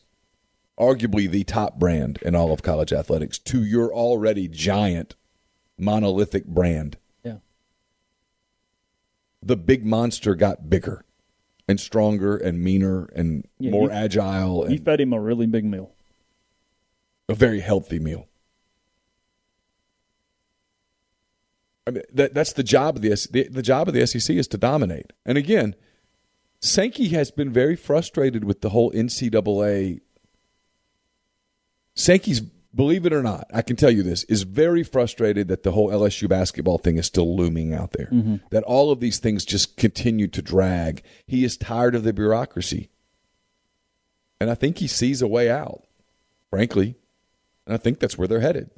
arguably the top brand in all of college athletics, to your already giant monolithic brand. Yeah. The big monster got bigger and stronger and meaner and Yeah, more you- agile and He fed him a really big meal. a very healthy meal. I mean, that that's the job of the, the the job of the SEC is to dominate. And again, Sankey has been very frustrated with the whole NCAA. Sankey's, believe it or not, I can tell you this, is very frustrated that the whole LSU basketball thing is still looming out there. Mm-hmm. That all of these things just continue to drag. He is tired of the bureaucracy. And I think he sees a way out, frankly. And I think that's where they're headed.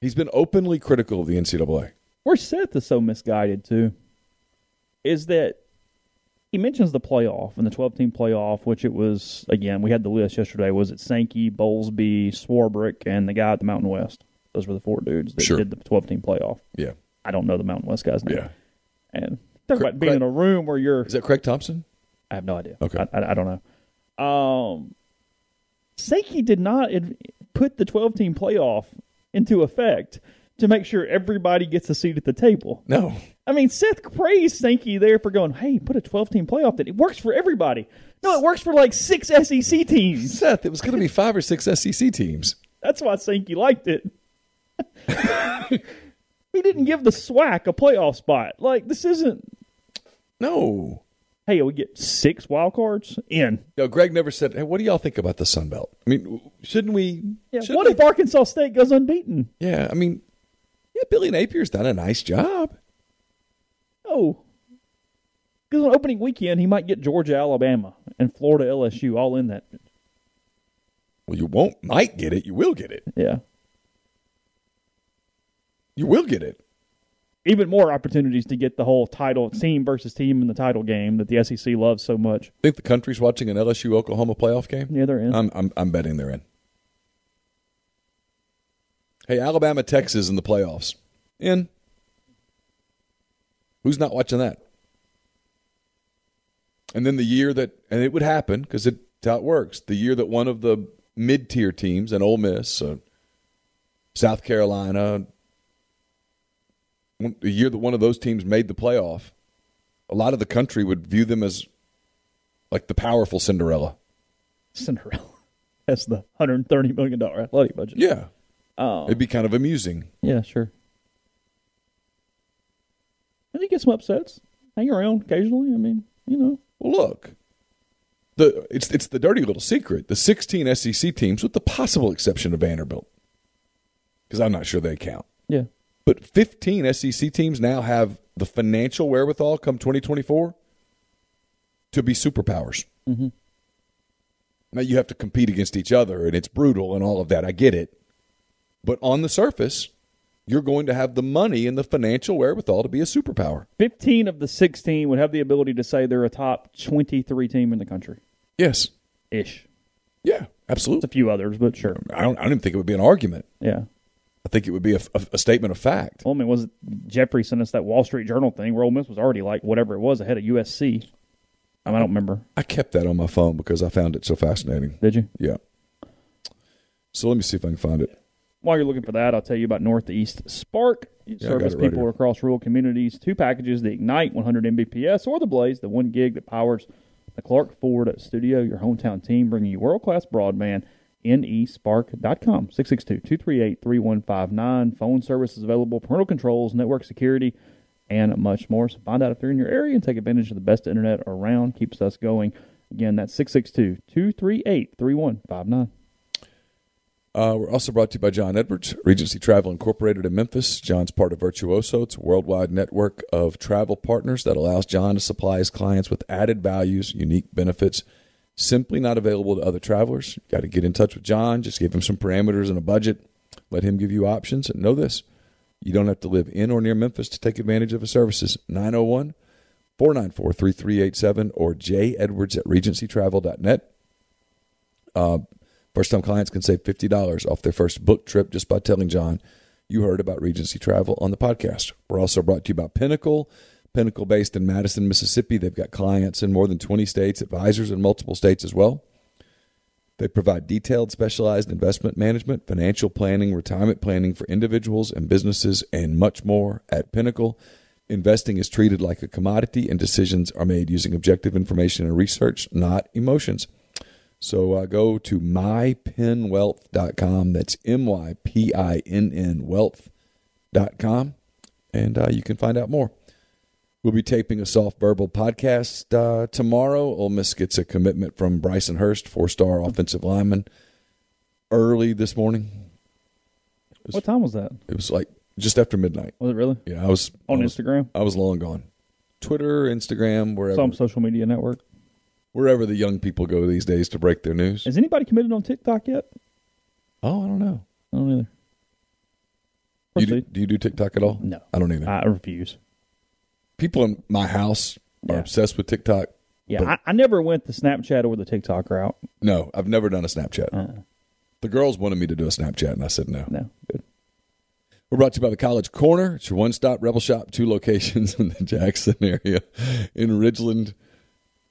He's been openly critical of the NCAA. Where Seth is so misguided too is that he mentions the playoff and the 12 team playoff, which it was again. We had the list yesterday. Was it Sankey, Bowlesby, Swarbrick, and the guy at the Mountain West? Those were the four dudes that Sure. did the 12 team playoff. Yeah. I don't know the Mountain West guy's name. Yeah. And talk about being Craig- in a room where you're. Is that Craig Thompson? I have no idea. Okay. I, I, I don't know. Um, Sankey did not put the 12 team playoff into effect to make sure everybody gets a seat at the table. No. I mean, Seth praised Sankey there for going, hey, put a 12 team playoff that it works for everybody. No, it works for like six SEC teams. Seth, it was going to be five or six SEC teams. That's why Sankey liked it. he didn't give the SWAC a playoff spot. Like, this isn't, No. hey, we get six wild cards in. No, Greg never said, hey, what do y'all think about the Sun Belt? I mean, shouldn't we? Yeah, shouldn't what we- if Arkansas State goes unbeaten? Yeah, I mean, yeah, Billy Napier's done a nice job. Oh. Because on opening weekend, he might get Georgia, Alabama, and Florida, LSU all in that. Well, you won't might get it. You will get it. Yeah. You will get it. Even more opportunities to get the whole title, team versus team in the title game that the SEC loves so much. Think the country's watching an LSU Oklahoma playoff game? Yeah, they're in. I'm, I'm I'm betting they're in. Hey, Alabama, Texas in the playoffs. In. Who's not watching that? And then the year that, and it would happen because it's how it works. The year that one of the mid-tier teams, an Ole Miss, uh, South Carolina, the year that one of those teams made the playoff, a lot of the country would view them as like the powerful Cinderella. Cinderella. That's the $130 million athletic budget. Yeah. Oh. It'd be kind of amusing. Yeah, sure. And you get some upsets. Hang around occasionally. I mean, you know. Well, look, the it's it's the dirty little secret. The 16 SEC teams, with the possible exception of Vanderbilt, because I'm not sure they count. Yeah. But 15 SEC teams now have the financial wherewithal come 2024 to be superpowers. Mhm. Now you have to compete against each other, and it's brutal and all of that. I get it, but on the surface, you're going to have the money and the financial wherewithal to be a superpower. 15 of the 16 would have the ability to say they're a top 23 team in the country Yes. ish. Yeah. It's Absolutely. a few others, but sure. I don't. I don't even think it would be an argument. Yeah. I think it would be a, a, a statement of fact. Well, I mean, was it Jeffrey sent us that Wall Street Journal thing where Ole Miss was already like whatever it was ahead of USC? I, mean, I don't remember. I kept that on my phone because I found it so fascinating. Did you? Yeah. So let me see if I can find it. While you're looking for that, I'll tell you about Northeast Spark. You Yeah, service it right people here. across rural communities. Two packages: the Ignite 100 Mbps or the Blaze, the one gig that powers the Clark Ford Studio. Your hometown team bringing you world class broadband. Nespark.com 662-238-3159 phone service is available parental controls network security and much more so find out if they're in your area and take advantage of the best internet around keeps us going again that's 662-238-3159 Uh, we're also brought to you by John Edwards, Regency Travel Incorporated in Memphis. John's part of Virtuoso. It's a worldwide network of travel partners that allows John to supply his clients with added values, unique benefits, simply not available to other travelers. You've got to get in touch with John. Just give him some parameters and a budget. Let him give you options. And know this you don't have to live in or near Memphis to take advantage of his services. 901 494 3387 or jedwards at regencytravel.net. Uh, First time clients can save $50 off their first book trip just by telling John you heard about Regency Travel on the podcast. We're also brought to you by Pinnacle. Pinnacle based in Madison, Mississippi. They've got clients in more than 20 states, advisors in multiple states as well. They provide detailed, specialized investment management, financial planning, retirement planning for individuals and businesses, and much more at Pinnacle. Investing is treated like a commodity, and decisions are made using objective information and research, not emotions. So uh, go to mypinnwealth.com. That's M Y P I N N wealth.com. And uh, you can find out more. We'll be taping a soft verbal podcast uh, tomorrow. Ole Miss gets a commitment from Bryson Hurst, four star offensive lineman, early this morning. what time was that It was like just after midnight. was it really Yeah, I was on I was, instagram I was long gone. Twitter, Instagram, wherever some social media network wherever the young people go these days to break their news. Has anybody committed on TikTok yet? Oh, I don't know. I don't either. Do you, do, do you do TikTok at all? No. I don't either. I refuse. People in my house are Yeah. obsessed with TikTok. Yeah, I, I never went the Snapchat or the TikTok route. No, I've never done a Snapchat. Uh, The girls wanted me to do a Snapchat, and I said no. no, good. We're brought to you by the College Corner. It's your one-stop Rebel Shop, two locations in the Jackson area, in Ridgeland.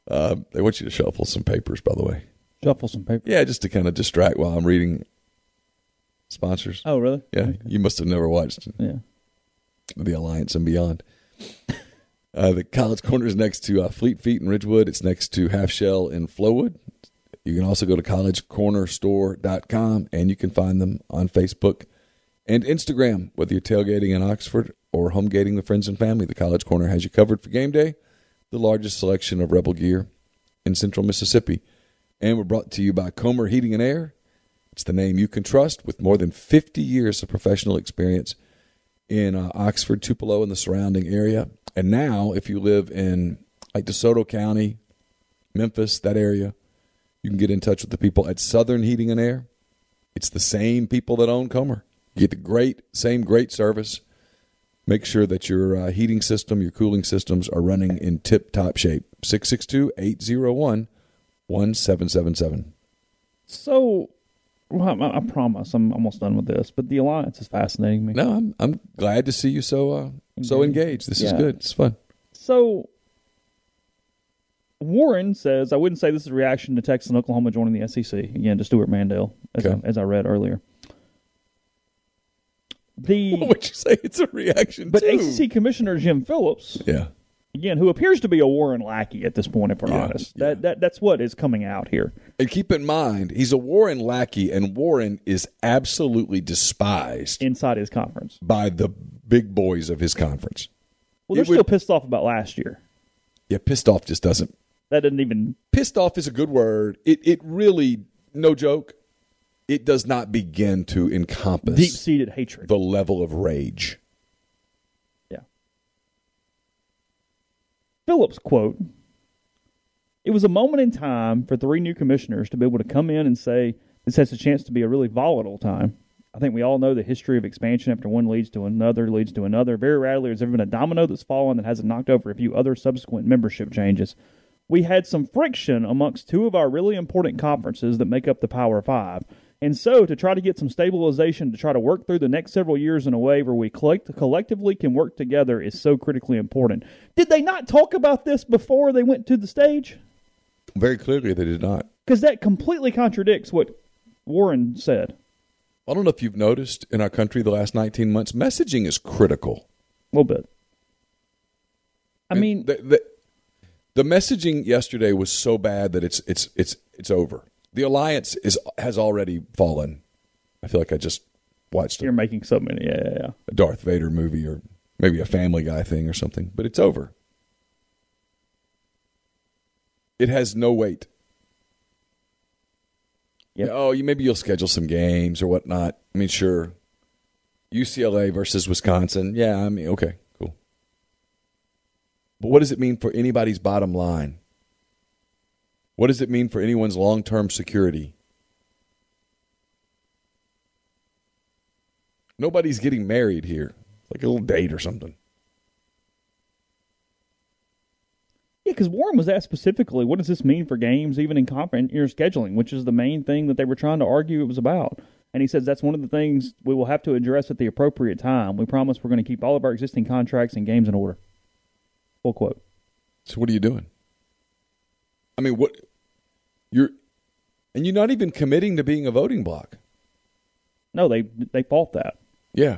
Uh, they want you to shuffle some papers, by the way. Shuffle some paper. Yeah, just to kind of distract while I'm reading sponsors. Oh, really? Yeah, you must have never watched Yeah. the Alliance and Beyond. Uh, the College Corner is next to uh, Fleet Feet in Ridgewood. It's next to Half Shell in Flowood. You can also go to collegecornerstore.com and you can find them on Facebook and Instagram, whether you're tailgating in Oxford or home gating with friends and family. The College Corner has you covered for game day, the largest selection of Rebel gear in central Mississippi. And we're brought to you by Comer Heating and Air. It's the name you can trust with more than 50 years of professional experience in uh, Oxford, Tupelo, and the surrounding area. And now, if you live in like DeSoto County, Memphis, that area, you can get in touch with the people at Southern Heating and Air. It's the same people that own Comer. You get the great, same great service. Make sure that your uh, heating system, your cooling systems are running in tip top shape. 662 801 1777. So, well, I, I promise I'm almost done with this, but the alliance is fascinating me. No, I'm, I'm glad to see you so, uh, so engaged. This is good. It's fun. So, Warren says, I wouldn't say this is a reaction to Texas and Oklahoma joining the SEC. Again, to Stewart Mandel, as, Okay. I, as I read earlier. The What would you say? It's a reaction but to? ACC Commissioner Jim Phillips, Yeah. again, who appears to be a Warren lackey at this point, if we're Yeah, honest, yeah. that that that's what is coming out here. And keep in mind, he's a Warren lackey, and Warren is absolutely despised inside his conference. by the big boys of his conference. Well, they're It would- still pissed off about last year. Yeah, pissed off just doesn't. That didn't even. Pissed off is a good word. It it really, no joke, it does not begin to encompass Deep seated hatred. the level of rage. Yeah. Phillips quote It was a moment in time for three new commissioners to be able to come in and say this has a chance to be a really volatile time. I think we all know the history of expansion after one leads to another, leads to another. Very rarely has there been a domino that's fallen that hasn't knocked over a few other subsequent membership changes. We had some friction amongst two of our really important conferences that make up the Power Five. And so, to try to get some stabilization, to try to work through the next several years in a way where we collect, collectively can work together is so critically important. Did they not talk about this before they went to the stage? Very clearly, they did not. Because that completely contradicts what Warren said. I don't know if you've noticed in our country the last 19 months, messaging is critical. A little bit. I And mean, the, the, the messaging yesterday was so bad that it's it's it's it's over. The alliance is has already fallen. I feel like I just watched you're a, making so many. Yeah, yeah, yeah. a Darth Vader movie or maybe a Family Guy thing or something, but it's over. It has no weight. Yep. Oh, you maybe you'll schedule some games or whatnot. I mean, sure. UCLA versus Wisconsin. Yeah, I mean, okay, cool. But what does it mean for anybody's bottom line? What does it mean for anyone's long term security? Nobody's getting married here. Like a little date or something. Yeah, because Warren was asked specifically, what does this mean for games, even in conference year scheduling, which is the main thing that they were trying to argue it was about. And he says that's one of the things we will have to address at the appropriate time. We promise we're going to keep all of our existing contracts and games in order. Full quote. So what are you doing? I mean, what you're and you're not even committing to being a voting block. No, they they fault that. Yeah.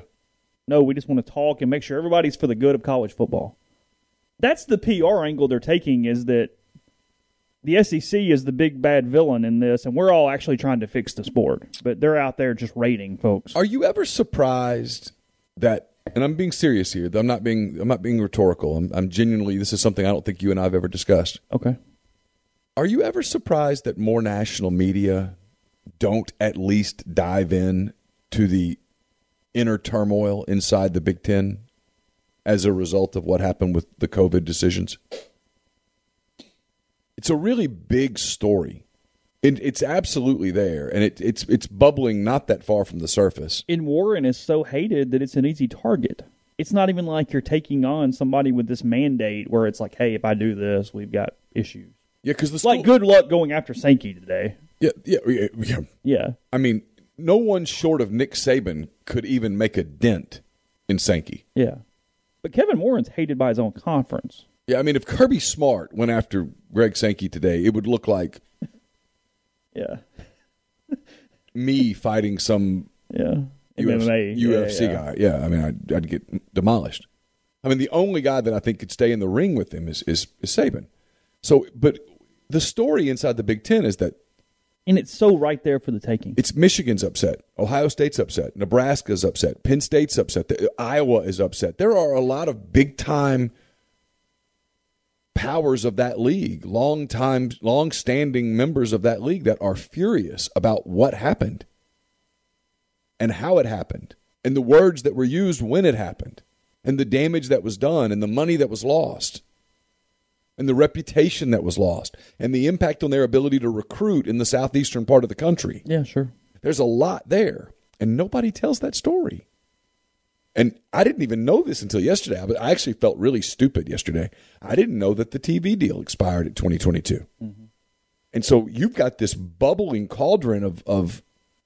No, we just want to talk and make sure everybody's for the good of college football. That's the PR angle they're taking is that the SEC is the big bad villain in this, and we're all actually trying to fix the sport. But they're out there just rating folks. Are you ever surprised that and I'm being serious here. I'm not being I'm not being rhetorical. I'm, I'm genuinely this is something I don't think you and I have ever discussed. Okay. Are you ever surprised that more national media don't at least dive in to the inner turmoil inside the Big Ten as a result of what happened with the COVID decisions? It's a really big story. It, it's absolutely there, and it, it's it's bubbling not that far from the surface. And Warren is so hated that it's an easy target. It's not even like you're taking on somebody with this mandate where it's like, hey, if I do this, we've got issues. Yeah, because the It's school, like good luck going after Sankey today. Yeah, yeah, yeah, yeah. Yeah. I mean, no one short of Nick Saban could even make a dent in Sankey. Yeah. But Kevin Warren's hated by his own conference. Yeah, I mean, if Kirby Smart went after Greg Sankey today, it would look like Yeah. me fighting some Yeah. UFC. Yeah, UFC yeah. guy. Yeah, I mean, I'd, I'd get demolished. I mean, the only guy that I think could stay in the ring with him is, is, is Saban. So, but the story inside the Big Ten is that And it's so right there for the taking. it's Michigan's upset, Ohio State's upset, Nebraska's upset, Penn State's upset, the- Iowa is upset. There are a lot of big time powers of that league, long time, long standing members of that league that are furious about what happened and how it happened and the words that were used when it happened and the damage that was done and the money that was lost and the reputation that was lost and the impact on their ability to recruit in the southeastern part of the country. yeah, sure. There's a lot there, and nobody tells that story. And I didn't even know this until yesterday. I I actually felt really stupid yesterday. I didn't know that the TV deal expired at 2022. Mm-hmm. And so you've got this bubbling cauldron of, of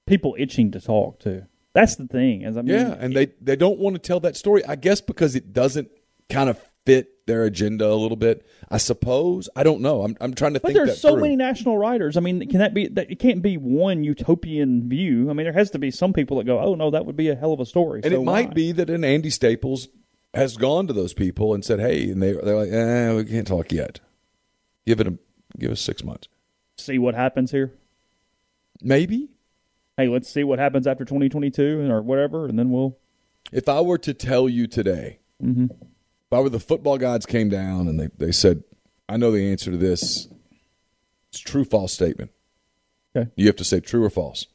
People itching to talk to. That's the thing. As I mean, yeah, and they, they don't want to tell that story. I guess because it doesn't kind of fit their agenda a little bit. I suppose. I don't know. I'm, I'm trying to But think there's that so through. many national writers. I mean, can that be? That it can't be one utopian view. I mean, there has to be some people that go, "Oh no, that would be a hell of a story." And So it might why? be that an Andy Staples has gone to those people and said, "Hey," and they they're like, "Eh, we can't talk yet. Give it a give us six months, see what happens here. maybe." Hey, let's see what happens after 2022 or whatever, and then we'll. If I were to tell you today, Mm-hmm. If I were the football gods came down and they they said, "I know the answer to this. It's a true false statement." Okay. You have to say true or false.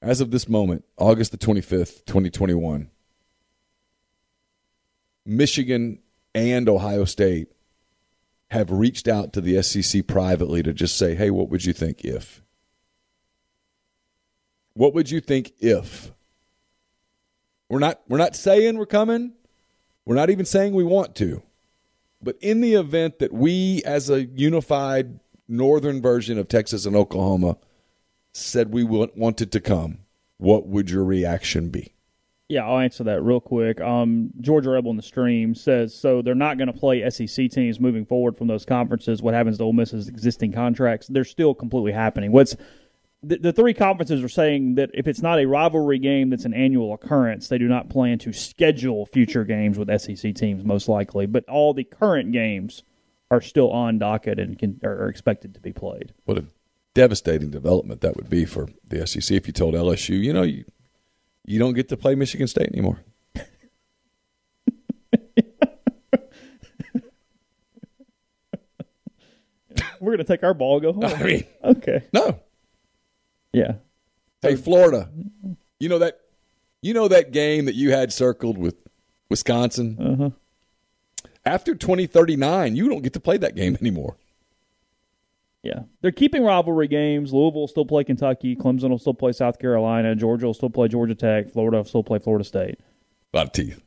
As of this moment, August the 25th, 2021, Michigan and Ohio State have reached out to the SEC privately to just say, hey, what would you think if? What would you think if? We're not we're not saying we're coming. We're not even saying we want to. But in the event that we as a unified northern version of Texas and Oklahoma said we wanted to come, what would your reaction be? Yeah, I'll answer that real quick. Um, Georgia Rebel in the stream says so they're not going to play SEC teams moving forward from those conferences. What happens to Ole Miss's existing contracts? They're still completely happening. What's the, the three conferences are saying that if it's not a rivalry game that's an annual occurrence, they do not plan to schedule future games with SEC teams, most likely. But all the current games are still on docket and can, are expected to be played. What a devastating development that would be for the SEC if you told LSU, you know, you you don't get to play Michigan State anymore. We're going to take our ball and go home. I mean, okay. no. Yeah. Hey, Florida, you know that you know that game that you had circled with Wisconsin. Uh-huh. After twenty thirty nine, you don't get to play that game anymore. Yeah, they're keeping rivalry games. Louisville will still play Kentucky. Clemson will still play South Carolina. Georgia will still play Georgia Tech. Florida will still play Florida State. A lot of teeth.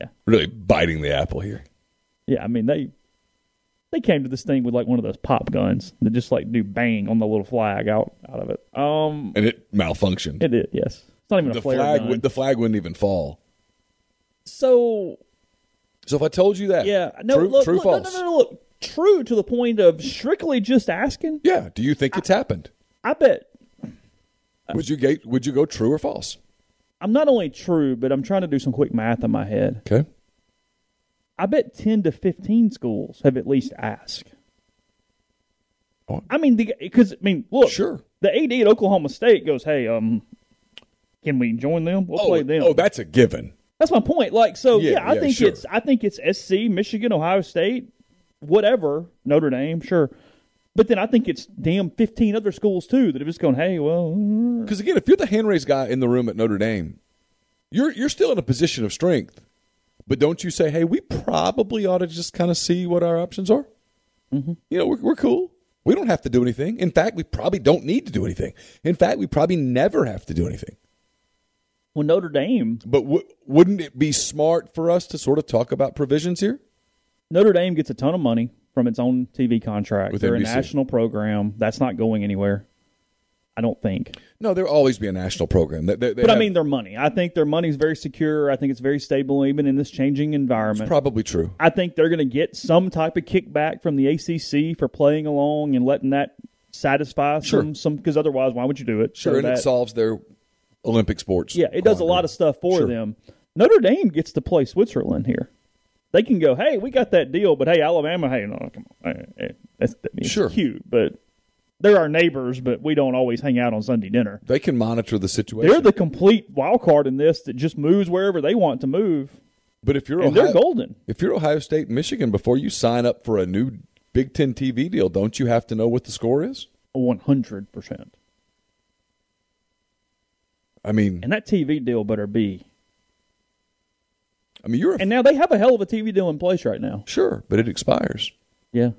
Yeah, Really biting the apple here. yeah. I mean they they came to this thing with like one of those pop guns that just like do bang on the little flag out out of it. Um, And it malfunctioned. It did, yes. It's not even a flare flag gun. would, the flag wouldn't even fall. so So if I told you that, yeah, no, true, look, true, look, false. no, no, no, look, true to the point of strictly just asking. Yeah. Do you think it's happened? I bet Would you get? Would you go true or false? I'm not only true, but I'm trying to do some quick math in my head. Okay. I bet 10 to 15 schools have at least asked. Oh. I mean, because I mean, look, Sure. the AD at Oklahoma State goes, "Hey, um, can we join them? We'll Oh, play them." oh, that's a given. that's my point. Like, so Yeah, yeah, I yeah, think sure. it's I think it's SC, Michigan, Ohio State, whatever, Notre Dame, sure. But then I think it's damn 15 other schools too that have just gone, "Hey, well, Because again, if you're the hand raised guy in the room at Notre Dame, you're you're still in a position of strength. But don't you say, "Hey, we probably ought to just kind of see what our options are"? Mm-hmm. You know, we're we're cool. We don't have to do anything. In fact, we probably don't need to do anything. In fact, we probably never have to do anything. Well, Notre Dame, But w- wouldn't it be smart for us to sort of talk about provisions here? Notre Dame gets a ton of money from its own TV contract. With They're NBC. a national program. That's not going anywhere. I don't think. No, there'll always be a national program. They, they, they But I mean, their money. I think their money is very secure. I think it's very stable, even in this changing environment. probably true. I think they're going to get some type of kickback from the ACC for playing along and letting that satisfy Sure. some some because otherwise, why would you do it? Sure, So and that- it solves their Olympic sports. yeah, it does a lot of stuff for Sure. them. Notre Dame gets to play Switzerland here. They can go, hey, we got that deal, but hey, Alabama, hey, no, come on, Hey, that's I Sure. cute, but they're our neighbors, but we don't always hang out on Sunday dinner. They can monitor the situation. They're the complete wild card in this that just moves wherever they want to move, but if you're and Ohio, they're golden. if you're Ohio State Michigan, before you sign up for a new Big Ten TV deal, don't you have to know what the score is? One hundred percent. I mean, And that TV deal better be. I mean, you're a, And now they have a hell of a TV deal in place right now. sure, but it expires. Yeah.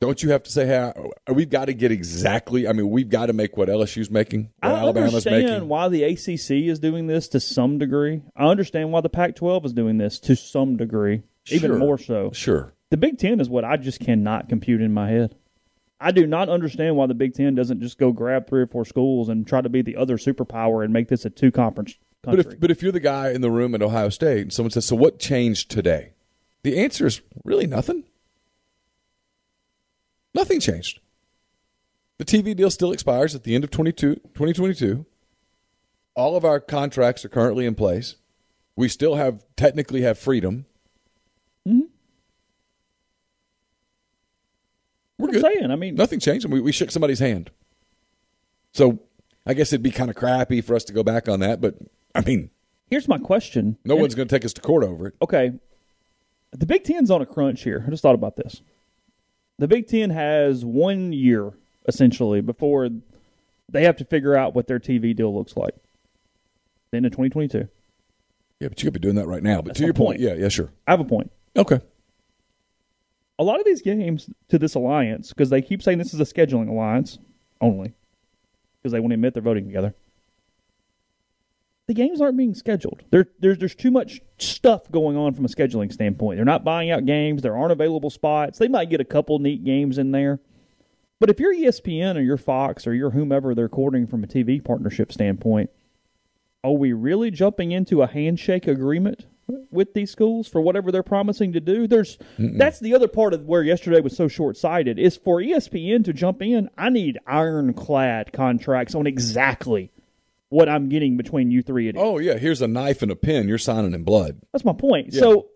Don't you have to say, hey, uh, we've got to get exactly? I mean, we've got to make what LSU's making, what I Alabama's understand making. why the ACC is doing this to some degree. I understand why the Pac-12 is doing this to some degree, even more so. Sure. The Big Ten is what I just cannot compute in my head. I do not understand why the Big Ten doesn't just go grab three or four schools and try to be the other superpower and make this a two-conference But country. if but if you're the guy in the room at Ohio State and someone says, "So what changed today?" The answer is really nothing. Nothing changed. The TV deal still expires at the end of 22, 2022. All of our contracts are currently in place. We still have technically have freedom. Mm-hmm. We're I'm good. saying, I mean, Nothing changed. We, we shook somebody's hand. So I guess it'd be kind of crappy for us to go back on that, but I mean, here's my question. no And- one's going to take us to court over it. okay, the Big Ten's on a crunch here. I just thought about this. The Big Ten has one year essentially before they have to figure out what their TV deal looks like. The end of 2022. Yeah, but you could be doing that right now. But That's to your point, point. yeah, yeah, sure. I have a point. Okay. A lot of these games to this alliance, because they keep saying this is a scheduling alliance only, because they want to admit they're voting together. The games aren't being scheduled. There, there's there's too much stuff going on from a scheduling standpoint. They're not buying out games. There aren't available spots. They might get a couple neat games in there, but if you're ESPN or you're Fox or you're whomever they're courting from a TV partnership standpoint, are we really jumping into a handshake agreement with these schools for whatever they're promising to do? There's that's the other part of where yesterday was so short sighted is for ESPN to jump in. I need ironclad contracts on exactly what I'm getting between you three idiots. Oh, yeah, here's a knife and a pen. You're signing in blood. That's my point. So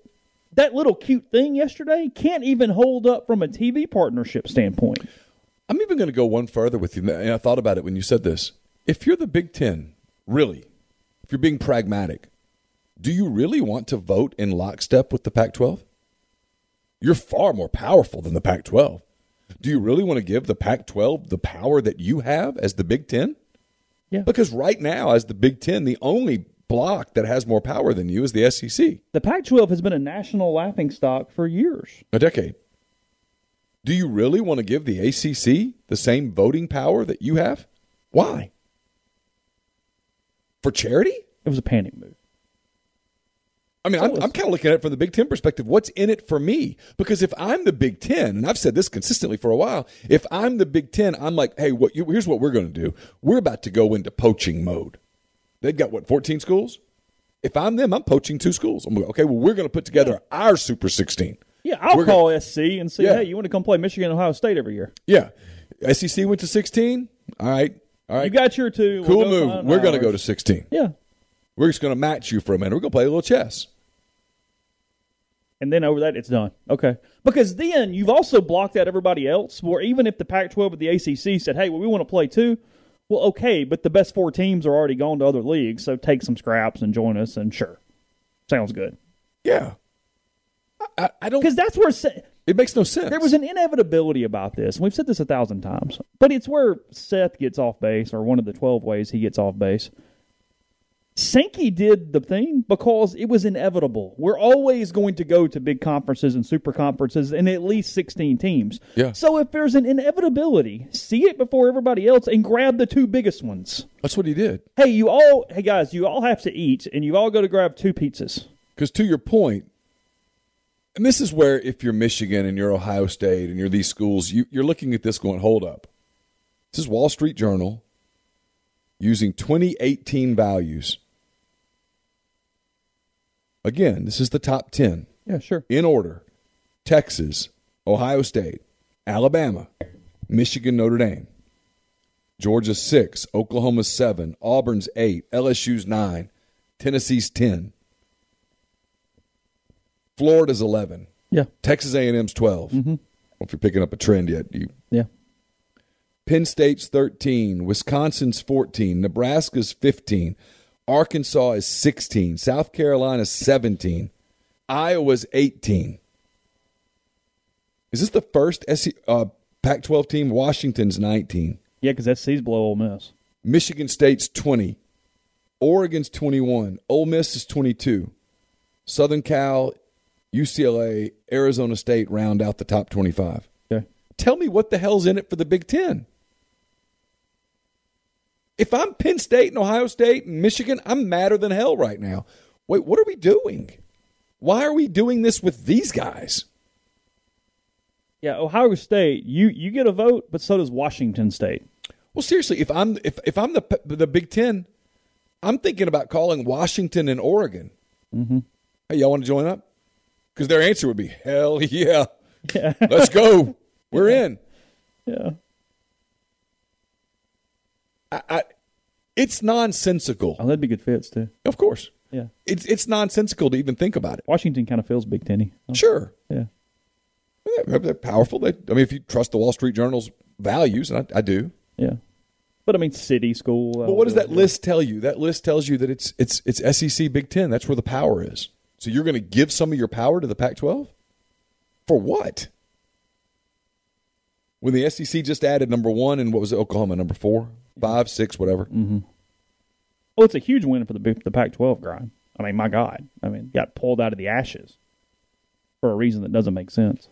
that little cute thing yesterday can't even hold up from a TV partnership standpoint. I'm even going to go one further with you. And I thought about it when you said this. If you're the Big Ten, really, if you're being pragmatic, do you really want to vote in lockstep with the Pac 12? You're far more powerful than the Pac 12. Do you really want to give the Pac 12 the power that you have as the Big Ten? Yeah. Because right now, as the Big Ten, the only block that has more power than you is the SEC. The Pac 12 has been a national laughing stock for years. A decade. Do you really want to give the ACC the same voting power that you have? Why? For charity? It was a panic move. I mean, I'm, I'm kind of looking at it from the Big Ten perspective. What's in it for me? Because if I'm the Big Ten, and I've said this consistently for a while, if I'm the Big Ten, I'm like, hey, what, you, here's what we're going to do. We're about to go into poaching mode. They've got what, 14 schools? If I'm them, I'm poaching two schools. I'm like, okay, well, we're going to put together our Super 16. Yeah, I'll We're call SC and say, Yeah. hey, you want to come play Michigan and Ohio State every year? Yeah. SEC went to 16. All right. All right. You got your two. cool We'll move. We're going to go to 16. Yeah. We're just going to match you for a minute. We're going to play a little chess. And then over that, it's done. Okay. Because then you've also blocked out everybody else, where even if the Pac 12 or the ACC said, hey, well, we want to play too, well, okay, but the best four teams are already gone to other leagues, so take some scraps and join us, and sure. Sounds good. Yeah. I, I, don't. Because that's where Se- It makes no sense. there was an inevitability about this. and We've said this a thousand times, but it's where Seth gets off base, or one of the 12 ways he gets off base. Sankey did the thing because it was inevitable. We're always going to go to big conferences and super conferences and at least 16 teams. Yeah. So if there's an inevitability, see it before everybody else and grab the two biggest ones. That's what he did. Hey, you all, hey guys, you all have to eat and you all go to grab two pizzas. Because to your point, and this is where if you're Michigan and you're Ohio State and you're these schools, you, you're looking at this going, hold up. This is Wall Street Journal using 2018 values. Again, this is the top 10 Yeah, sure. in order Texas, Ohio State, Alabama, Michigan, Notre Dame, Georgia 6, Oklahoma 7, Auburn's 8, LSU's 9, Tennessee's 10, Florida's 11, Yeah. Texas A&M's 12. Mm-hmm. If you're picking up a trend yet, you. Penn State's 13, Wisconsin's 14, Nebraska's 15, Arkansas is 16, South Carolina's 17, Iowa's 18. Is this the first SC, uh, Pac 12 team? Washington's 19. Yeah, because that C's below Ole Miss. Michigan State's 20. Oregon's 21. Ole Miss is 22. Southern Cal, UCLA, Arizona State round out the top 25. Okay. Tell me what the hell's in it for the Big Ten. If I'm Penn State and Ohio State and Michigan, I'm madder than hell right now. Wait, what are we doing? Why are we doing this with these guys? Yeah, Ohio State, you you get a vote, but so does Washington State. Well, seriously, if I'm if if I'm the the Big Ten, I'm thinking about calling Washington and Oregon. Mm-hmm. Hey, y'all want to join up? Because their answer would be hell yeah, Yeah. let's go. We're in. yeah. I, I, it's nonsensical. Oh, that'd be good fits too. Of course, Yeah. it's it's nonsensical to even think about it. Washington kind of feels Big Tenny. Oh. Sure, Yeah. they're, they're powerful. They, I mean, if you trust the Wall Street Journal's values, and I, I do. Yeah. But I mean, city school. Uh, but what does that list tell you? That list tells you that it's it's it's SEC Big Ten. That's where the power is. So you're going to give some of your power to the Pac-12 for what? When the SEC just added number one and what was it, Oklahoma number four, five, six, whatever. Oh, it's a huge win for the the Pac-12 grind. I mean, my God. I mean, got pulled out of the ashes for a reason that doesn't make sense.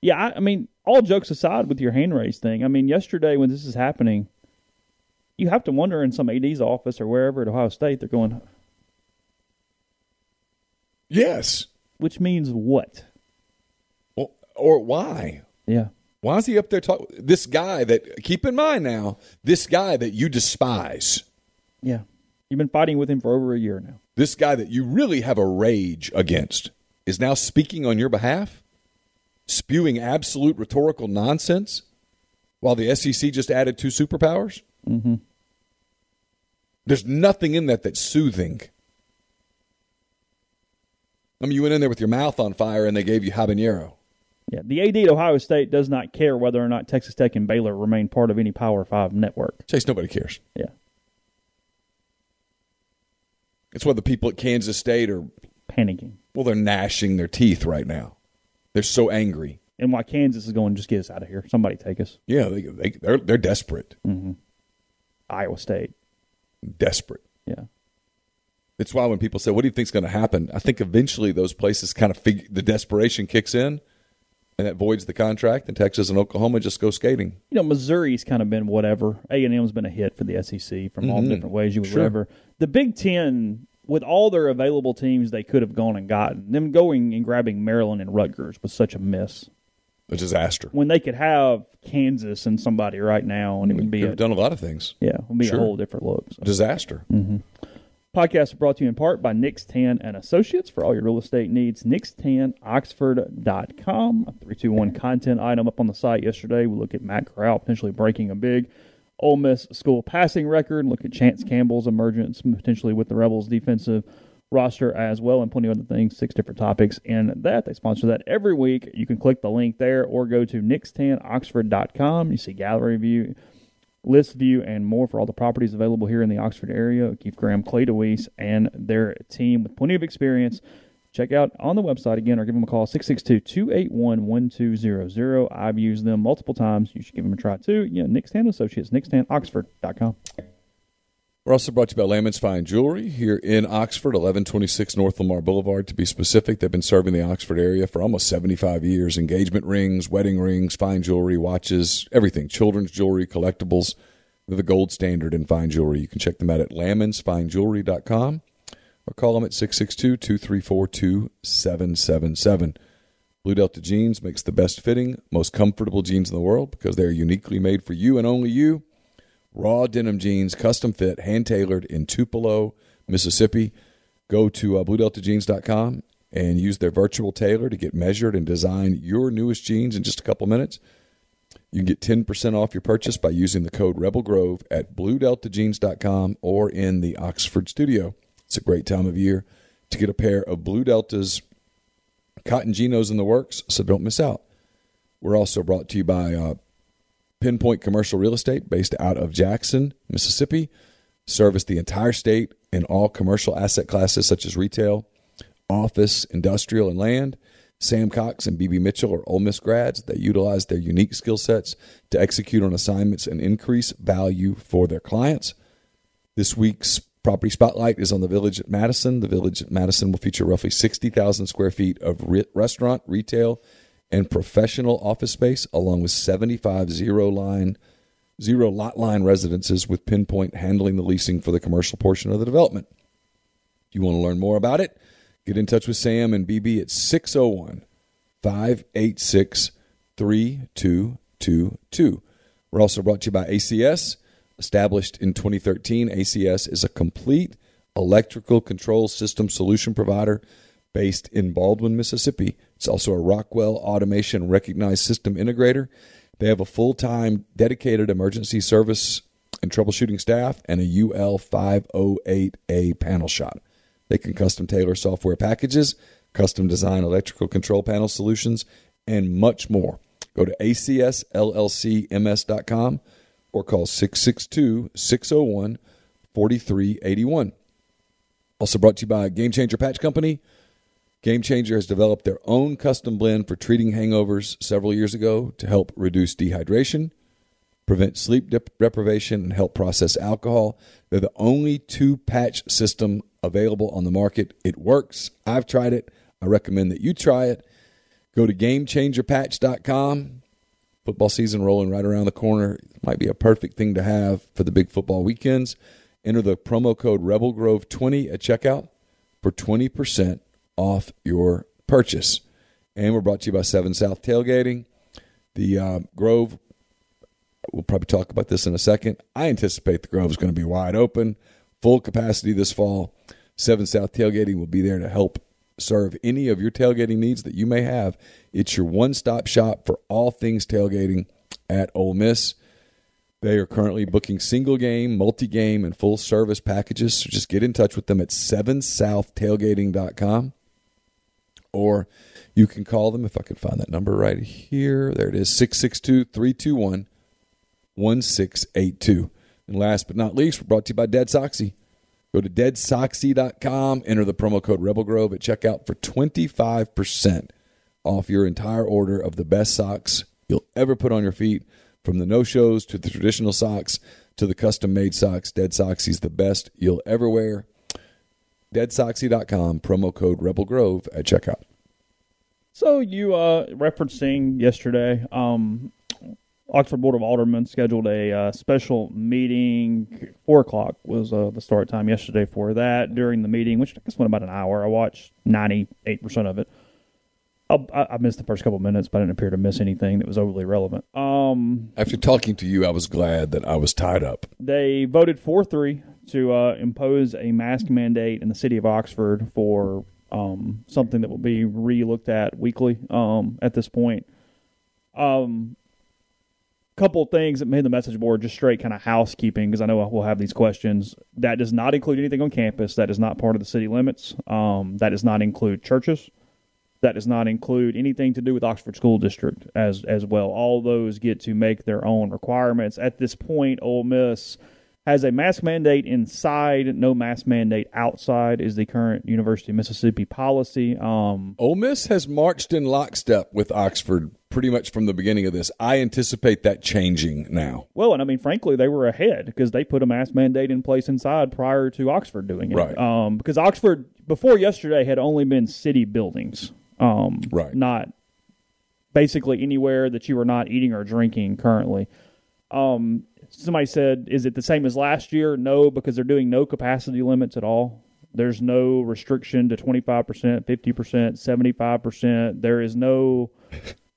Yeah, I, I mean, all jokes aside with your hand raise thing. I mean, yesterday when this is happening, you have to wonder in some AD's office or wherever at Ohio State, they're going, Yes. which means what? Well, or why? Yeah. Why is he up there talking? This guy that keep in mind now, this guy that you despise, Yeah. You've been fighting with him for over a year now. this guy that you really have a rage against, is now speaking on your behalf, spewing absolute rhetorical nonsense, while the SEC just added two superpowers. Mm-hmm. There's nothing in that that's soothing. I mean, you went in there with your mouth on fire, and they gave you habanero. Yeah. The AD at Ohio State does not care whether or not Texas Tech and Baylor remain part of any Power Five network. Chase, nobody cares. Yeah. It's why the people at Kansas State are Panicking. well, they're gnashing their teeth right now. They're so angry. And why Kansas is going, just get us out of here. Somebody take us. Yeah, they, they they're they're desperate, mm-hmm. Iowa State. desperate. Yeah. It's why when people say, "What do you think's going to happen?" I think eventually those places kind of fig- the desperation kicks in, and that voids the contract, and Texas and Oklahoma just go skating. You know, Missouri's kind of been whatever. A and M's been a hit for the SEC from all mm-hmm. different ways you would Sure. whatever. The Big Ten, with all their available teams they could have gone and gotten, them going and grabbing Maryland and Rutgers was such a miss. A disaster. When they could have Kansas and somebody right now, and it would be a, done a lot of things. yeah, it would be Sure. a whole different look. So. Disaster. Mm-hmm. Podcast brought to you in part by Nix Tann and Associates for all your real estate needs. NixTannOxford.com. A 321 content item up on the site yesterday. We look at Matt Corral potentially breaking a big Ole Miss school passing record. Look at Chance Campbell's emergence potentially with the Rebels defensive roster as well, and plenty of other things. Six different topics in that. They sponsor that every week. You can click the link there or go to NixTannOxford.com. You see gallery view list view and more for all the properties available here in the Oxford area. Keith Graham, Clay DeWeese, and their team with plenty of experience. Check out on the website again or give them a call 662-281-1200. I've used them multiple times. You should give them a try too. Yeah, Nix Tann Associates, nixtannoxford.com. We're also brought to you by Lamons Fine Jewelry here in Oxford, 1126 North Lamar Boulevard. To be specific, they've been serving the Oxford area for almost 75 years. Engagement rings, wedding rings, fine jewelry, watches, everything. Children's jewelry, collectibles. They're the gold standard in fine jewelry. You can check them out at lamonsfinejewelry.com or call them at 662 234 2777. Blue Delta Jeans makes the best fitting, most comfortable jeans in the world because they're uniquely made for you and only you. Raw denim jeans, custom fit, hand tailored in Tupelo, Mississippi. Go to uh, BlueDeltaJeans.com and use their virtual tailor to get measured and design your newest jeans in just a couple minutes. You can get 10% off your purchase by using the code Rebel Grove at BlueDeltaJeans.com or in the Oxford studio. It's a great time of year to get a pair of Blue Deltas Cotton Genos in the works, so don't miss out. We're also brought to you by uh, Pinpoint Commercial Real Estate, based out of Jackson, Mississippi. Service the entire state in all commercial asset classes such as retail, office, industrial, and land. Sam Cox and BB Mitchell are Ole Miss grads that utilize their unique skill sets to execute on assignments and increase value for their clients. This week's property spotlight is on the Village at Madison. The Village at Madison will feature roughly 60,000 square feet of re- restaurant, retail, and professional office space, along with 75 zero line, zero lot line residences with Pinpoint handling the leasing for the commercial portion of the development. If you want to learn more about it, get in touch with Sam and BB at 601 586 3222. We're also brought to you by ACS. Established in 2013, ACS is a complete electrical control system solution provider based in Baldwin, Mississippi. It's also a Rockwell Automation recognized system integrator. They have a full time dedicated emergency service and troubleshooting staff and a UL 508A panel shop. They can custom tailor software packages, custom design electrical control panel solutions, and much more. Go to acsllcms.com or call 662 601 4381. Also brought to you by Game Changer Patch Company. Game Changer has developed their own custom blend for treating hangovers several years ago to help reduce dehydration, prevent sleep dep- deprivation, and help process alcohol. They're the only two patch system available on the market. It works. I've tried it. I recommend that you try it. Go to GameChangerPatch.com. Football season rolling right around the corner. Might be a perfect thing to have for the big football weekends. Enter the promo code RebelGrove20 at checkout for 20% off your purchase. And we're brought to you by 7 South Tailgating. The uh, Grove, we'll probably talk about this in a second. I anticipate the Grove is going to be wide open, full capacity this fall. 7 South Tailgating will be there to help serve any of your tailgating needs that you may have. It's your one stop shop for all things tailgating at Ole Miss. They are currently booking single game, multi game, and full service packages. So just get in touch with them at 7southtailgating.com or you can call them if I can find that number right here. There it is 662 321 1682. And last but not least, we're brought to you by Dead Soxy. Go to deadsoxy.com, enter the promo code Rebel Grove at checkout for 25% off your entire order of the best socks you'll ever put on your feet. From the no shows to the traditional socks to the custom made socks, Dead Soxy's the best you'll ever wear. DeadSoxy.com, promo code Rebel Grove at checkout. So you uh, referencing yesterday, um, Oxford Board of Aldermen scheduled a uh, special meeting. Four o'clock was uh, the start time yesterday for that. During the meeting, which I guess went about an hour, I watched ninety eight percent of it. I, I missed the first couple minutes, but I didn't appear to miss anything that was overly relevant. Um, After talking to you, I was glad that I was tied up. they voted four three to uh, impose a mask mandate in the city of Oxford for um, something that will be re-looked at weekly um, at this point. Um, couple things that made the message board just straight kind of housekeeping because I know we'll have these questions. That does not include anything on campus. That is not part of the city limits. Um, that does not include churches. That does not include anything to do with Oxford School District as as well. All those get to make their own requirements. At this point, Ole Miss has a mask mandate inside, no mask mandate outside is the current University of Mississippi policy. Um, Ole Miss has marched in lockstep with Oxford pretty much from the beginning of this. I anticipate that changing now. well, and I mean, frankly, they were ahead because they put a mask mandate in place inside prior to Oxford doing it. Right. Um, because Oxford before yesterday had only been city buildings. Um, Right. Not basically anywhere that you are not eating or drinking currently. Um, somebody said, "Is it the same as last year?" No, because they're doing no capacity limits at all. There's no restriction to 25%, 50%, 75%. There is no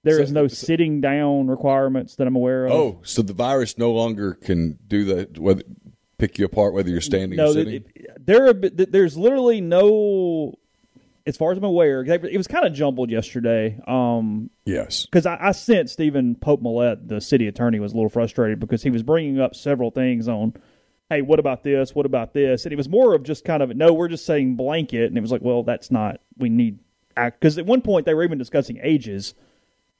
there is no sitting down requirements that I'm aware of. Oh, so the virus no longer can do the whether pick you apart whether you're standing or no, sitting. it- it- there are, there's literally no as far as I'm aware, it was kind of jumbled yesterday. Um, yes. because I, I sensed even Pope Mallette, the city attorney, was a little frustrated because he was bringing up several things on, hey, what about this? What about this? And it was more of just kind of, no, we're just saying blanket. And it was like, well, that's not, we need, because at one point they were even discussing ages.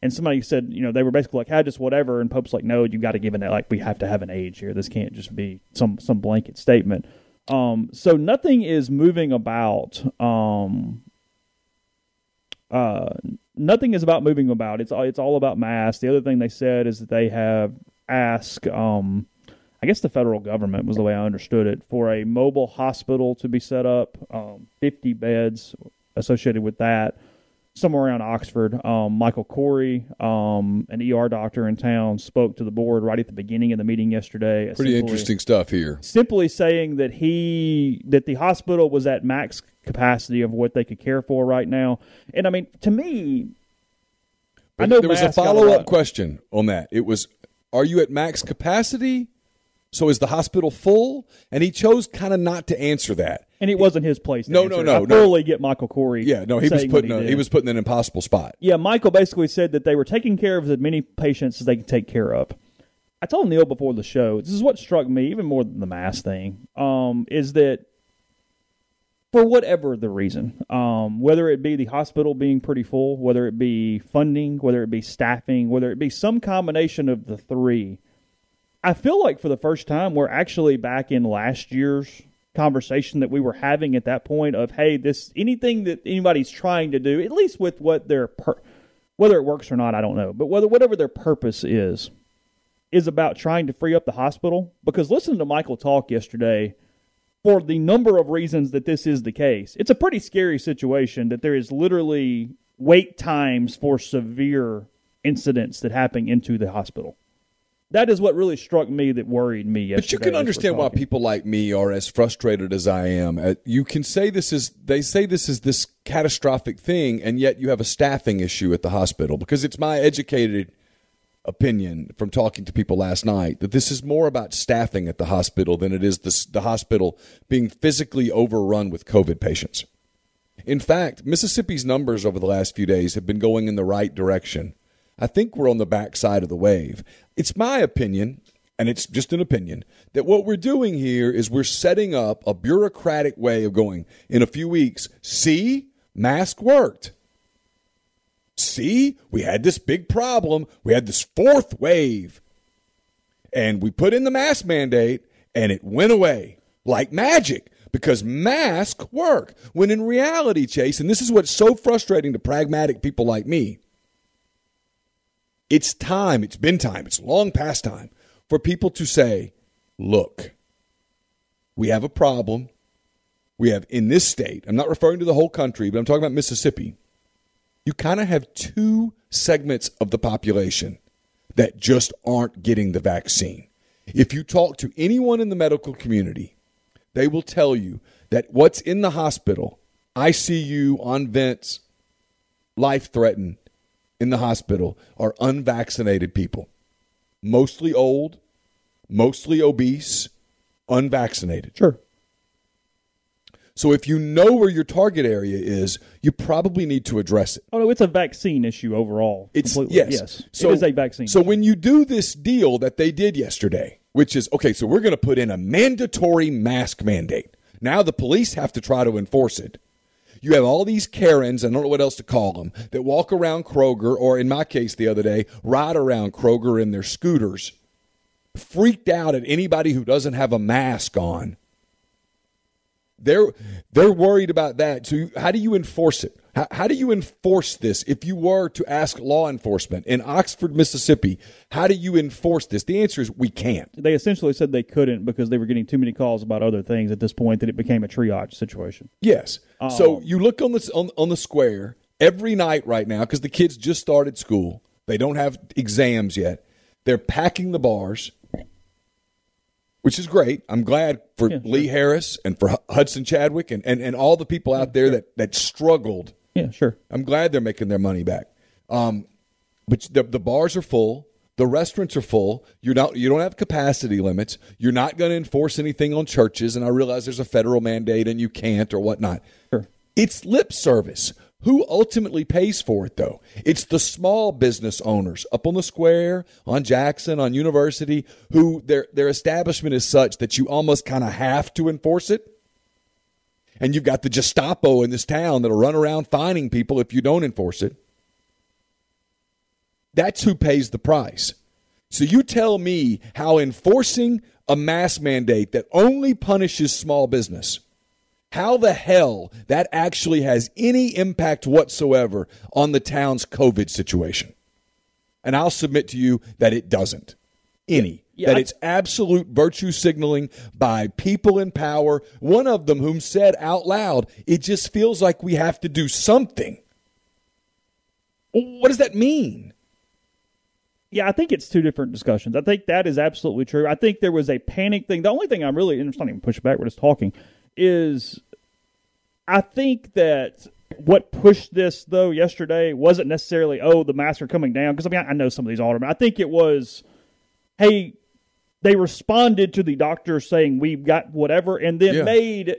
And somebody said, you know, they were basically like, ah, just whatever. And Pope's like, no, you got to give it, like, we have to have an age here. This can't just be some, some blanket statement. Um, so nothing is moving about, um, uh, nothing is about moving about. It's all it's all about mass. The other thing they said is that they have asked, um, I guess the federal government was the way I understood it, for a mobile hospital to be set up, um, fifty beds associated with that, somewhere around Oxford. Um, Michael Corey, um, an ER doctor in town, spoke to the board right at the beginning of the meeting yesterday. Pretty essentially- interesting stuff here. simply saying that he that the hospital was at max capacity of what they could care for right now. And I mean, to me, I know there was a follow up question on that. It was, "Are you at max capacity? So is the hospital full?" And he chose kind of not to answer that. and it wasn't his place. To No, no, it. no, I no. fully get Michael Corey. Yeah, no, he was putting a, did. he was putting an impossible spot. Yeah, Michael basically said that they were taking care of as many patients as they could take care of. I told Neil before the show, this is what struck me even more than the mass thing, um, is that for whatever the reason, um, whether it be the hospital being pretty full, whether it be funding, whether it be staffing, whether it be some combination of the three, I feel like for the first time we're actually back in last year's conversation that we were having at that point of hey this anything that anybody's trying to do at least with what their per- whether it works or not I don't know but whether whatever their purpose is is about trying to free up the hospital. Because listening to Michael talk yesterday for the number of reasons that this is the case. It's a pretty scary situation that there is literally wait times for severe incidents that happen into the hospital that is what really struck me that worried me yesterday. But you can understand why people like me are as frustrated as I am. Uh, You can say this is they say this is this catastrophic thing, and yet you have a staffing issue at the hospital because it's my educated opinion from talking to people last night that this is more about staffing at the hospital than it is the, the hospital being physically overrun with COVID patients. In fact, Mississippi's numbers over the last few days have been going in the right direction. I think we're on the backside of the wave. It's my opinion, and it's just an opinion, that what we're doing here is we're setting up a bureaucratic way of going in a few weeks. See, mask worked. See, we had this big problem. We had this fourth wave. And we put in the mask mandate, and it went away like magic because masks work. When in reality, Chase, and this is what's so frustrating to pragmatic people like me, it's time, it's been time, it's long past time for people to say, look, we have a problem. We have in this state, I'm not referring to the whole country, but I'm talking about Mississippi. You kind of have two segments of the population that just aren't getting the vaccine. If you talk to anyone in the medical community, they will tell you that what's in the hospital, ICU, on vents, life threatened in the hospital are unvaccinated people, mostly old, mostly obese, unvaccinated. Sure. So if you know where your target area is, you probably need to address it. Oh no, it's a vaccine issue overall. It's completely. yes. yes. So, it is a vaccine. So when you do this deal that they did yesterday, which is okay, so we're going to put in a mandatory mask mandate. Now the police have to try to enforce it. You have all these Karens, I don't know what else to call them, that walk around Kroger, or in my case the other day, ride around Kroger in their scooters freaked out at anybody who doesn't have a mask on. They're they're worried about that. So how do you enforce it? How, how do you enforce this? If you were to ask law enforcement in Oxford, Mississippi, how do you enforce this? The answer is we can't. They essentially said they couldn't because they were getting too many calls about other things at this point that it became a triage situation. Yes. So um, you look on the on, on the square every night right now because the kids just started school. They don't have exams yet. They're packing the bars, which is great. I'm glad for Yeah, Lee Harris and for Hudson Chadwick and, and, and all the people out there that, that struggled. Yeah, sure. I'm glad they're making their money back. Um, but the, the bars are full. The restaurants are full. You're not. You don't have capacity limits. You're not going to enforce anything on churches. And I realize there's a federal mandate and you can't or whatnot. Sure. It's lip service. Who ultimately pays for it, though? It's the small business owners up on the square, on Jackson, on University, who their their establishment is such that you almost kind of have to enforce it. And you've got the Gestapo in this town that'll run around finding people if you don't enforce it. That's who pays the price. So you tell me how enforcing a mask mandate that only punishes small business, how the hell that actually has any impact whatsoever on the town's COVID situation. And I'll submit to you that it doesn't. Any. Yeah, that I- it's absolute virtue signaling by people in power, one of them whom said out loud, it just feels like we have to do something. What does that mean? Yeah, I think it's two different discussions. I think that is absolutely true. I think there was a panic thing. The only thing I'm really, and it's not even pushing back, we're just talking, is I think that what pushed this, though, yesterday wasn't necessarily, oh, the masks are coming down. Because, I mean, I, I know some of these aldermen. I think it was, hey, they responded to the doctor saying, we've got whatever, and then Yeah. made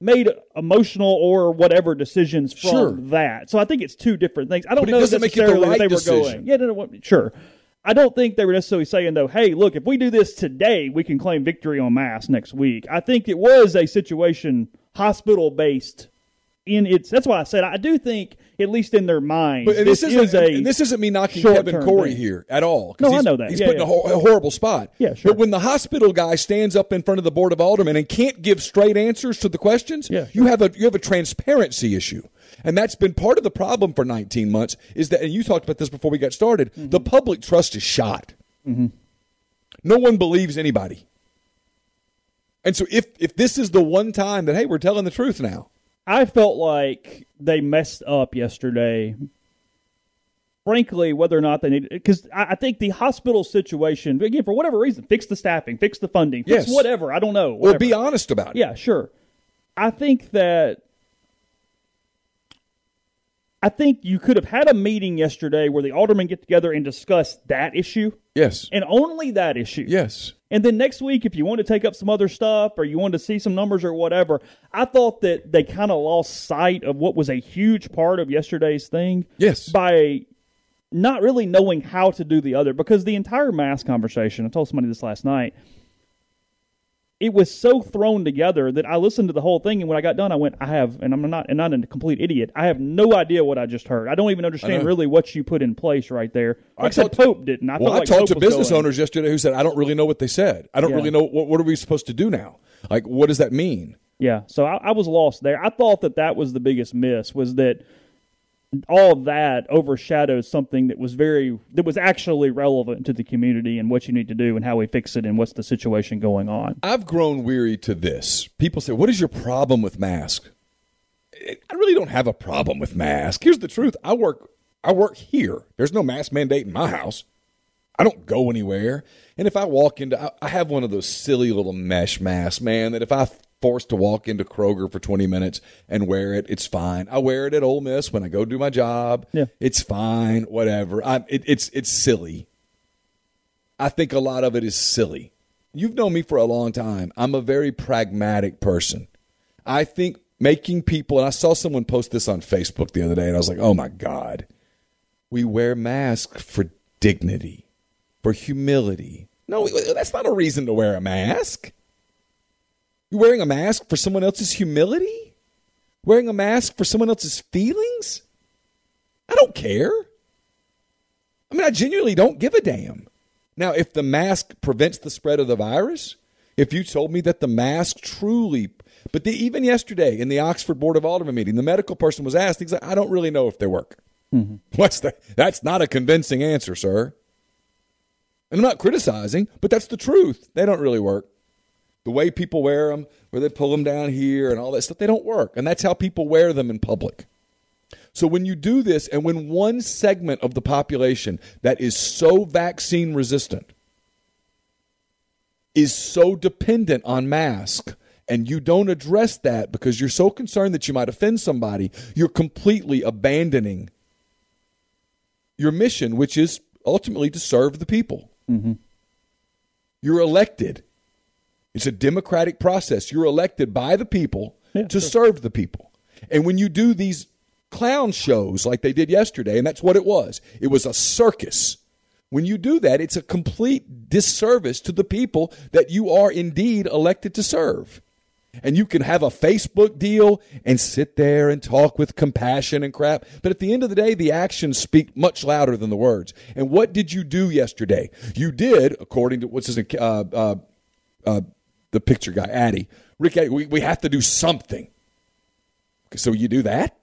made emotional or whatever decisions from Sure. that. So I think it's two different things. I don't know doesn't make necessarily right they were decision. going. Yeah, no, no, sure. I don't think they were necessarily saying though, "Hey, look, if we do this today, we can claim victory on mass next week." I think it was a situation hospital based in its. That's why I said I do think, at least in their mind, But this, this, is isn't, a. and this isn't me knocking Kevin Corey thing. here at all. No, I know that. He's Yeah, put in a, ho- a horrible spot. Yeah, sure. But when the hospital guy stands up in front of the board of aldermen and can't give straight answers to the questions, Yeah, you have a you have a transparency issue. And that's been part of the problem for 19 months is that, and you talked about this before we got started, Mm-hmm. the public trust is shot. No one believes anybody. And so if if this is the one time that, hey, we're telling the truth now, I felt like they messed up yesterday. Frankly, whether or not they need, because I, I think the hospital situation again, for whatever reason, fix the staffing, fix the funding, fix Yes. whatever. I don't know. or be honest about it. Yeah, sure. I think that I think you could have had a meeting yesterday where the aldermen get together and discuss that issue Yes. and only that issue. Yes. And then next week, if you want to take up some other stuff or you want to see some numbers or whatever, I thought that they kind of lost sight of what was a huge part of yesterday's thing. Yes. By not really knowing how to do the other, because the entire mass conversation, I told somebody this last night, it was so thrown together that I listened to the whole thing, and when I got done, I went, I have, and I'm not, and not a complete idiot. I have no idea what I just heard. I don't even understand really what you put in place right there. I Like I said, Pope didn't. I well, felt I talked Pope to business going- owners yesterday who said, I don't really know what they said. I don't Yeah. really know what, what are we supposed to do now? Like, what does that mean? Yeah, so I, I was lost there. I thought that that was the biggest miss was that all that overshadows something that was very that was actually relevant to the community and what you need to do and how we fix it and what's the situation going on. I've grown weary to this. People say, What is your problem with mask? I really don't have a problem with mask. Here's the truth. I work I work here. There's no mask mandate in my house. I don't go anywhere. And if I walk into I- I have one of those silly little mesh masks, man, that if I forced to walk into Kroger for 20 minutes and wear it, it's fine. I wear it at Ole Miss when I go do my job. Yeah. It's fine, whatever. I it, it's it's silly. I think a lot of it is silly. You've known me for a long time. I'm a very pragmatic person. I think making people, and I saw someone post this on Facebook the other day, and I was like, oh my God. We wear masks for dignity, for humility. No, that's not a reason to wear a mask. You wearing a mask for someone else's humility? Wearing a mask for someone else's feelings? I don't care. I mean, I genuinely don't give a damn. Now, if the mask prevents the spread of the virus, if you told me that the mask truly, but the, even yesterday in the Oxford Board of Aldermen meeting, the medical person was asked, he's like, I don't really know if they work. Mm-hmm. What's that? That's not a convincing answer, sir. And I'm not criticizing, but that's the truth. They don't really work. The way people wear them, where they pull them down here and all that stuff, they don't work. And that's how people wear them in public. So when you do this, and when one segment of the population that is so vaccine resistant is so dependent on masks, and you don't address that because you're so concerned that you might offend somebody, you're completely abandoning your mission, which is ultimately to serve the people. Mm-hmm. You're elected. It's a democratic process. You're elected by the people yeah, to sure. serve the people. And when you do these clown shows like they did yesterday, and that's what it was. It was a circus. When you do that, it's a complete disservice to the people that you are indeed elected to serve. And you can have a Facebook deal and sit there and talk with compassion and crap. But at the end of the day, the actions speak much louder than the words. And what did you do yesterday? You did, according to what's his uh, uh, uh, the picture guy, Addy. Rick, we, we have to do something. So you do that?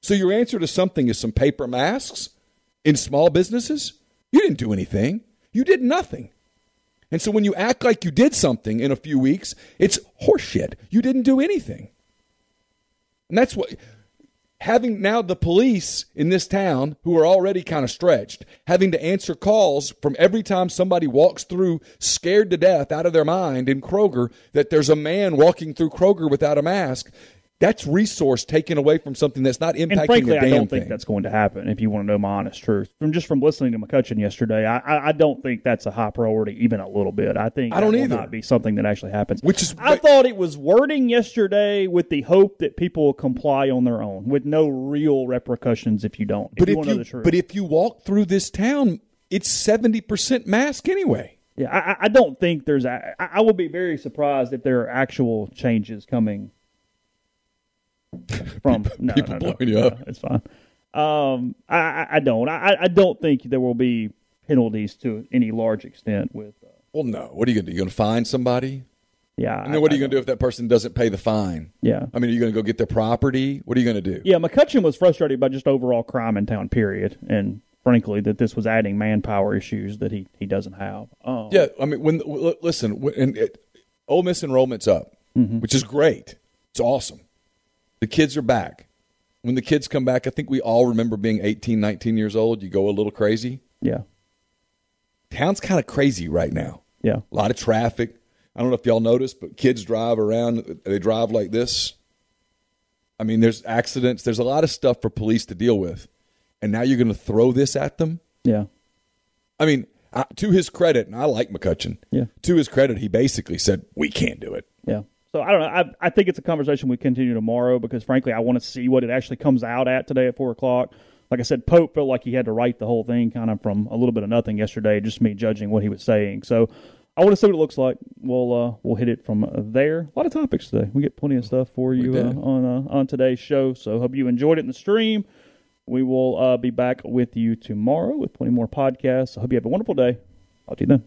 So your answer to something is some paper masks in small businesses? You didn't do anything. You did nothing. And so when you act like you did something in a few weeks, it's horseshit. You didn't do anything. And that's what having now the police in this town who are already kind of stretched, having to answer calls from every time somebody walks through scared to death out of their mind in Kroger that there's a man walking through Kroger without a mask. That's resource taken away from something that's not impacting and frankly, I don't thing. think that's going to happen. If you want to know my honest truth, from just from listening to McCutchen yesterday, I, I, don't think that's a high priority even a little bit. I think I don't either. not be something that actually happens. Which is, I thought it was wording yesterday with the hope that people will comply on their own, with no real repercussions if you don't. But if if you, you but if you walk through this town, it's seventy percent mask anyway. Yeah, I, I don't think there's. I, I will be very surprised if there are actual changes coming from no, people no, blowing you up. It's fine. Um, I, I don't. I, I don't think there will be penalties to any large extent with. Uh, well, no. What are you going to do? You going to find somebody? Yeah. And then what are you going to do if that person doesn't pay the fine? Yeah. I mean, are you going to go get their property? What are you going to do? Yeah, McCutchen was frustrated by just overall crime in town, period, and frankly that this was adding manpower issues that he, he doesn't have. Um, Yeah, I mean, when listen, when, and it, Ole Miss enrollment's up, Mm-hmm. which is great. It's awesome. The kids are back. When the kids come back, I think we all remember being 18, 19 years old. You go a little crazy. Yeah. Town's kind of crazy right now. Yeah. A lot of traffic. I don't know if y'all noticed, but kids drive around. They drive like this. I mean, there's accidents. There's a lot of stuff for police to deal with. And now you're going to throw this at them? Yeah. I mean, uh, to his credit, and I like McCutchen. Yeah. To his credit, he basically said, "We can't do it." Yeah. So I don't know. I, I think it's a conversation we continue tomorrow because frankly, I want to see what it actually comes out at today at four o'clock. Like I said, Pope felt like he had to write the whole thing kind of from a little bit of nothing yesterday, just me judging what he was saying. So I want to see what it looks like. We'll uh, we'll hit it from there. A lot of topics today. We get plenty of stuff for you uh, on uh, on today's show. So hope you enjoyed it in the stream. We will uh, be back with you tomorrow with plenty more podcasts. I hope you have a wonderful day. Talk to you then.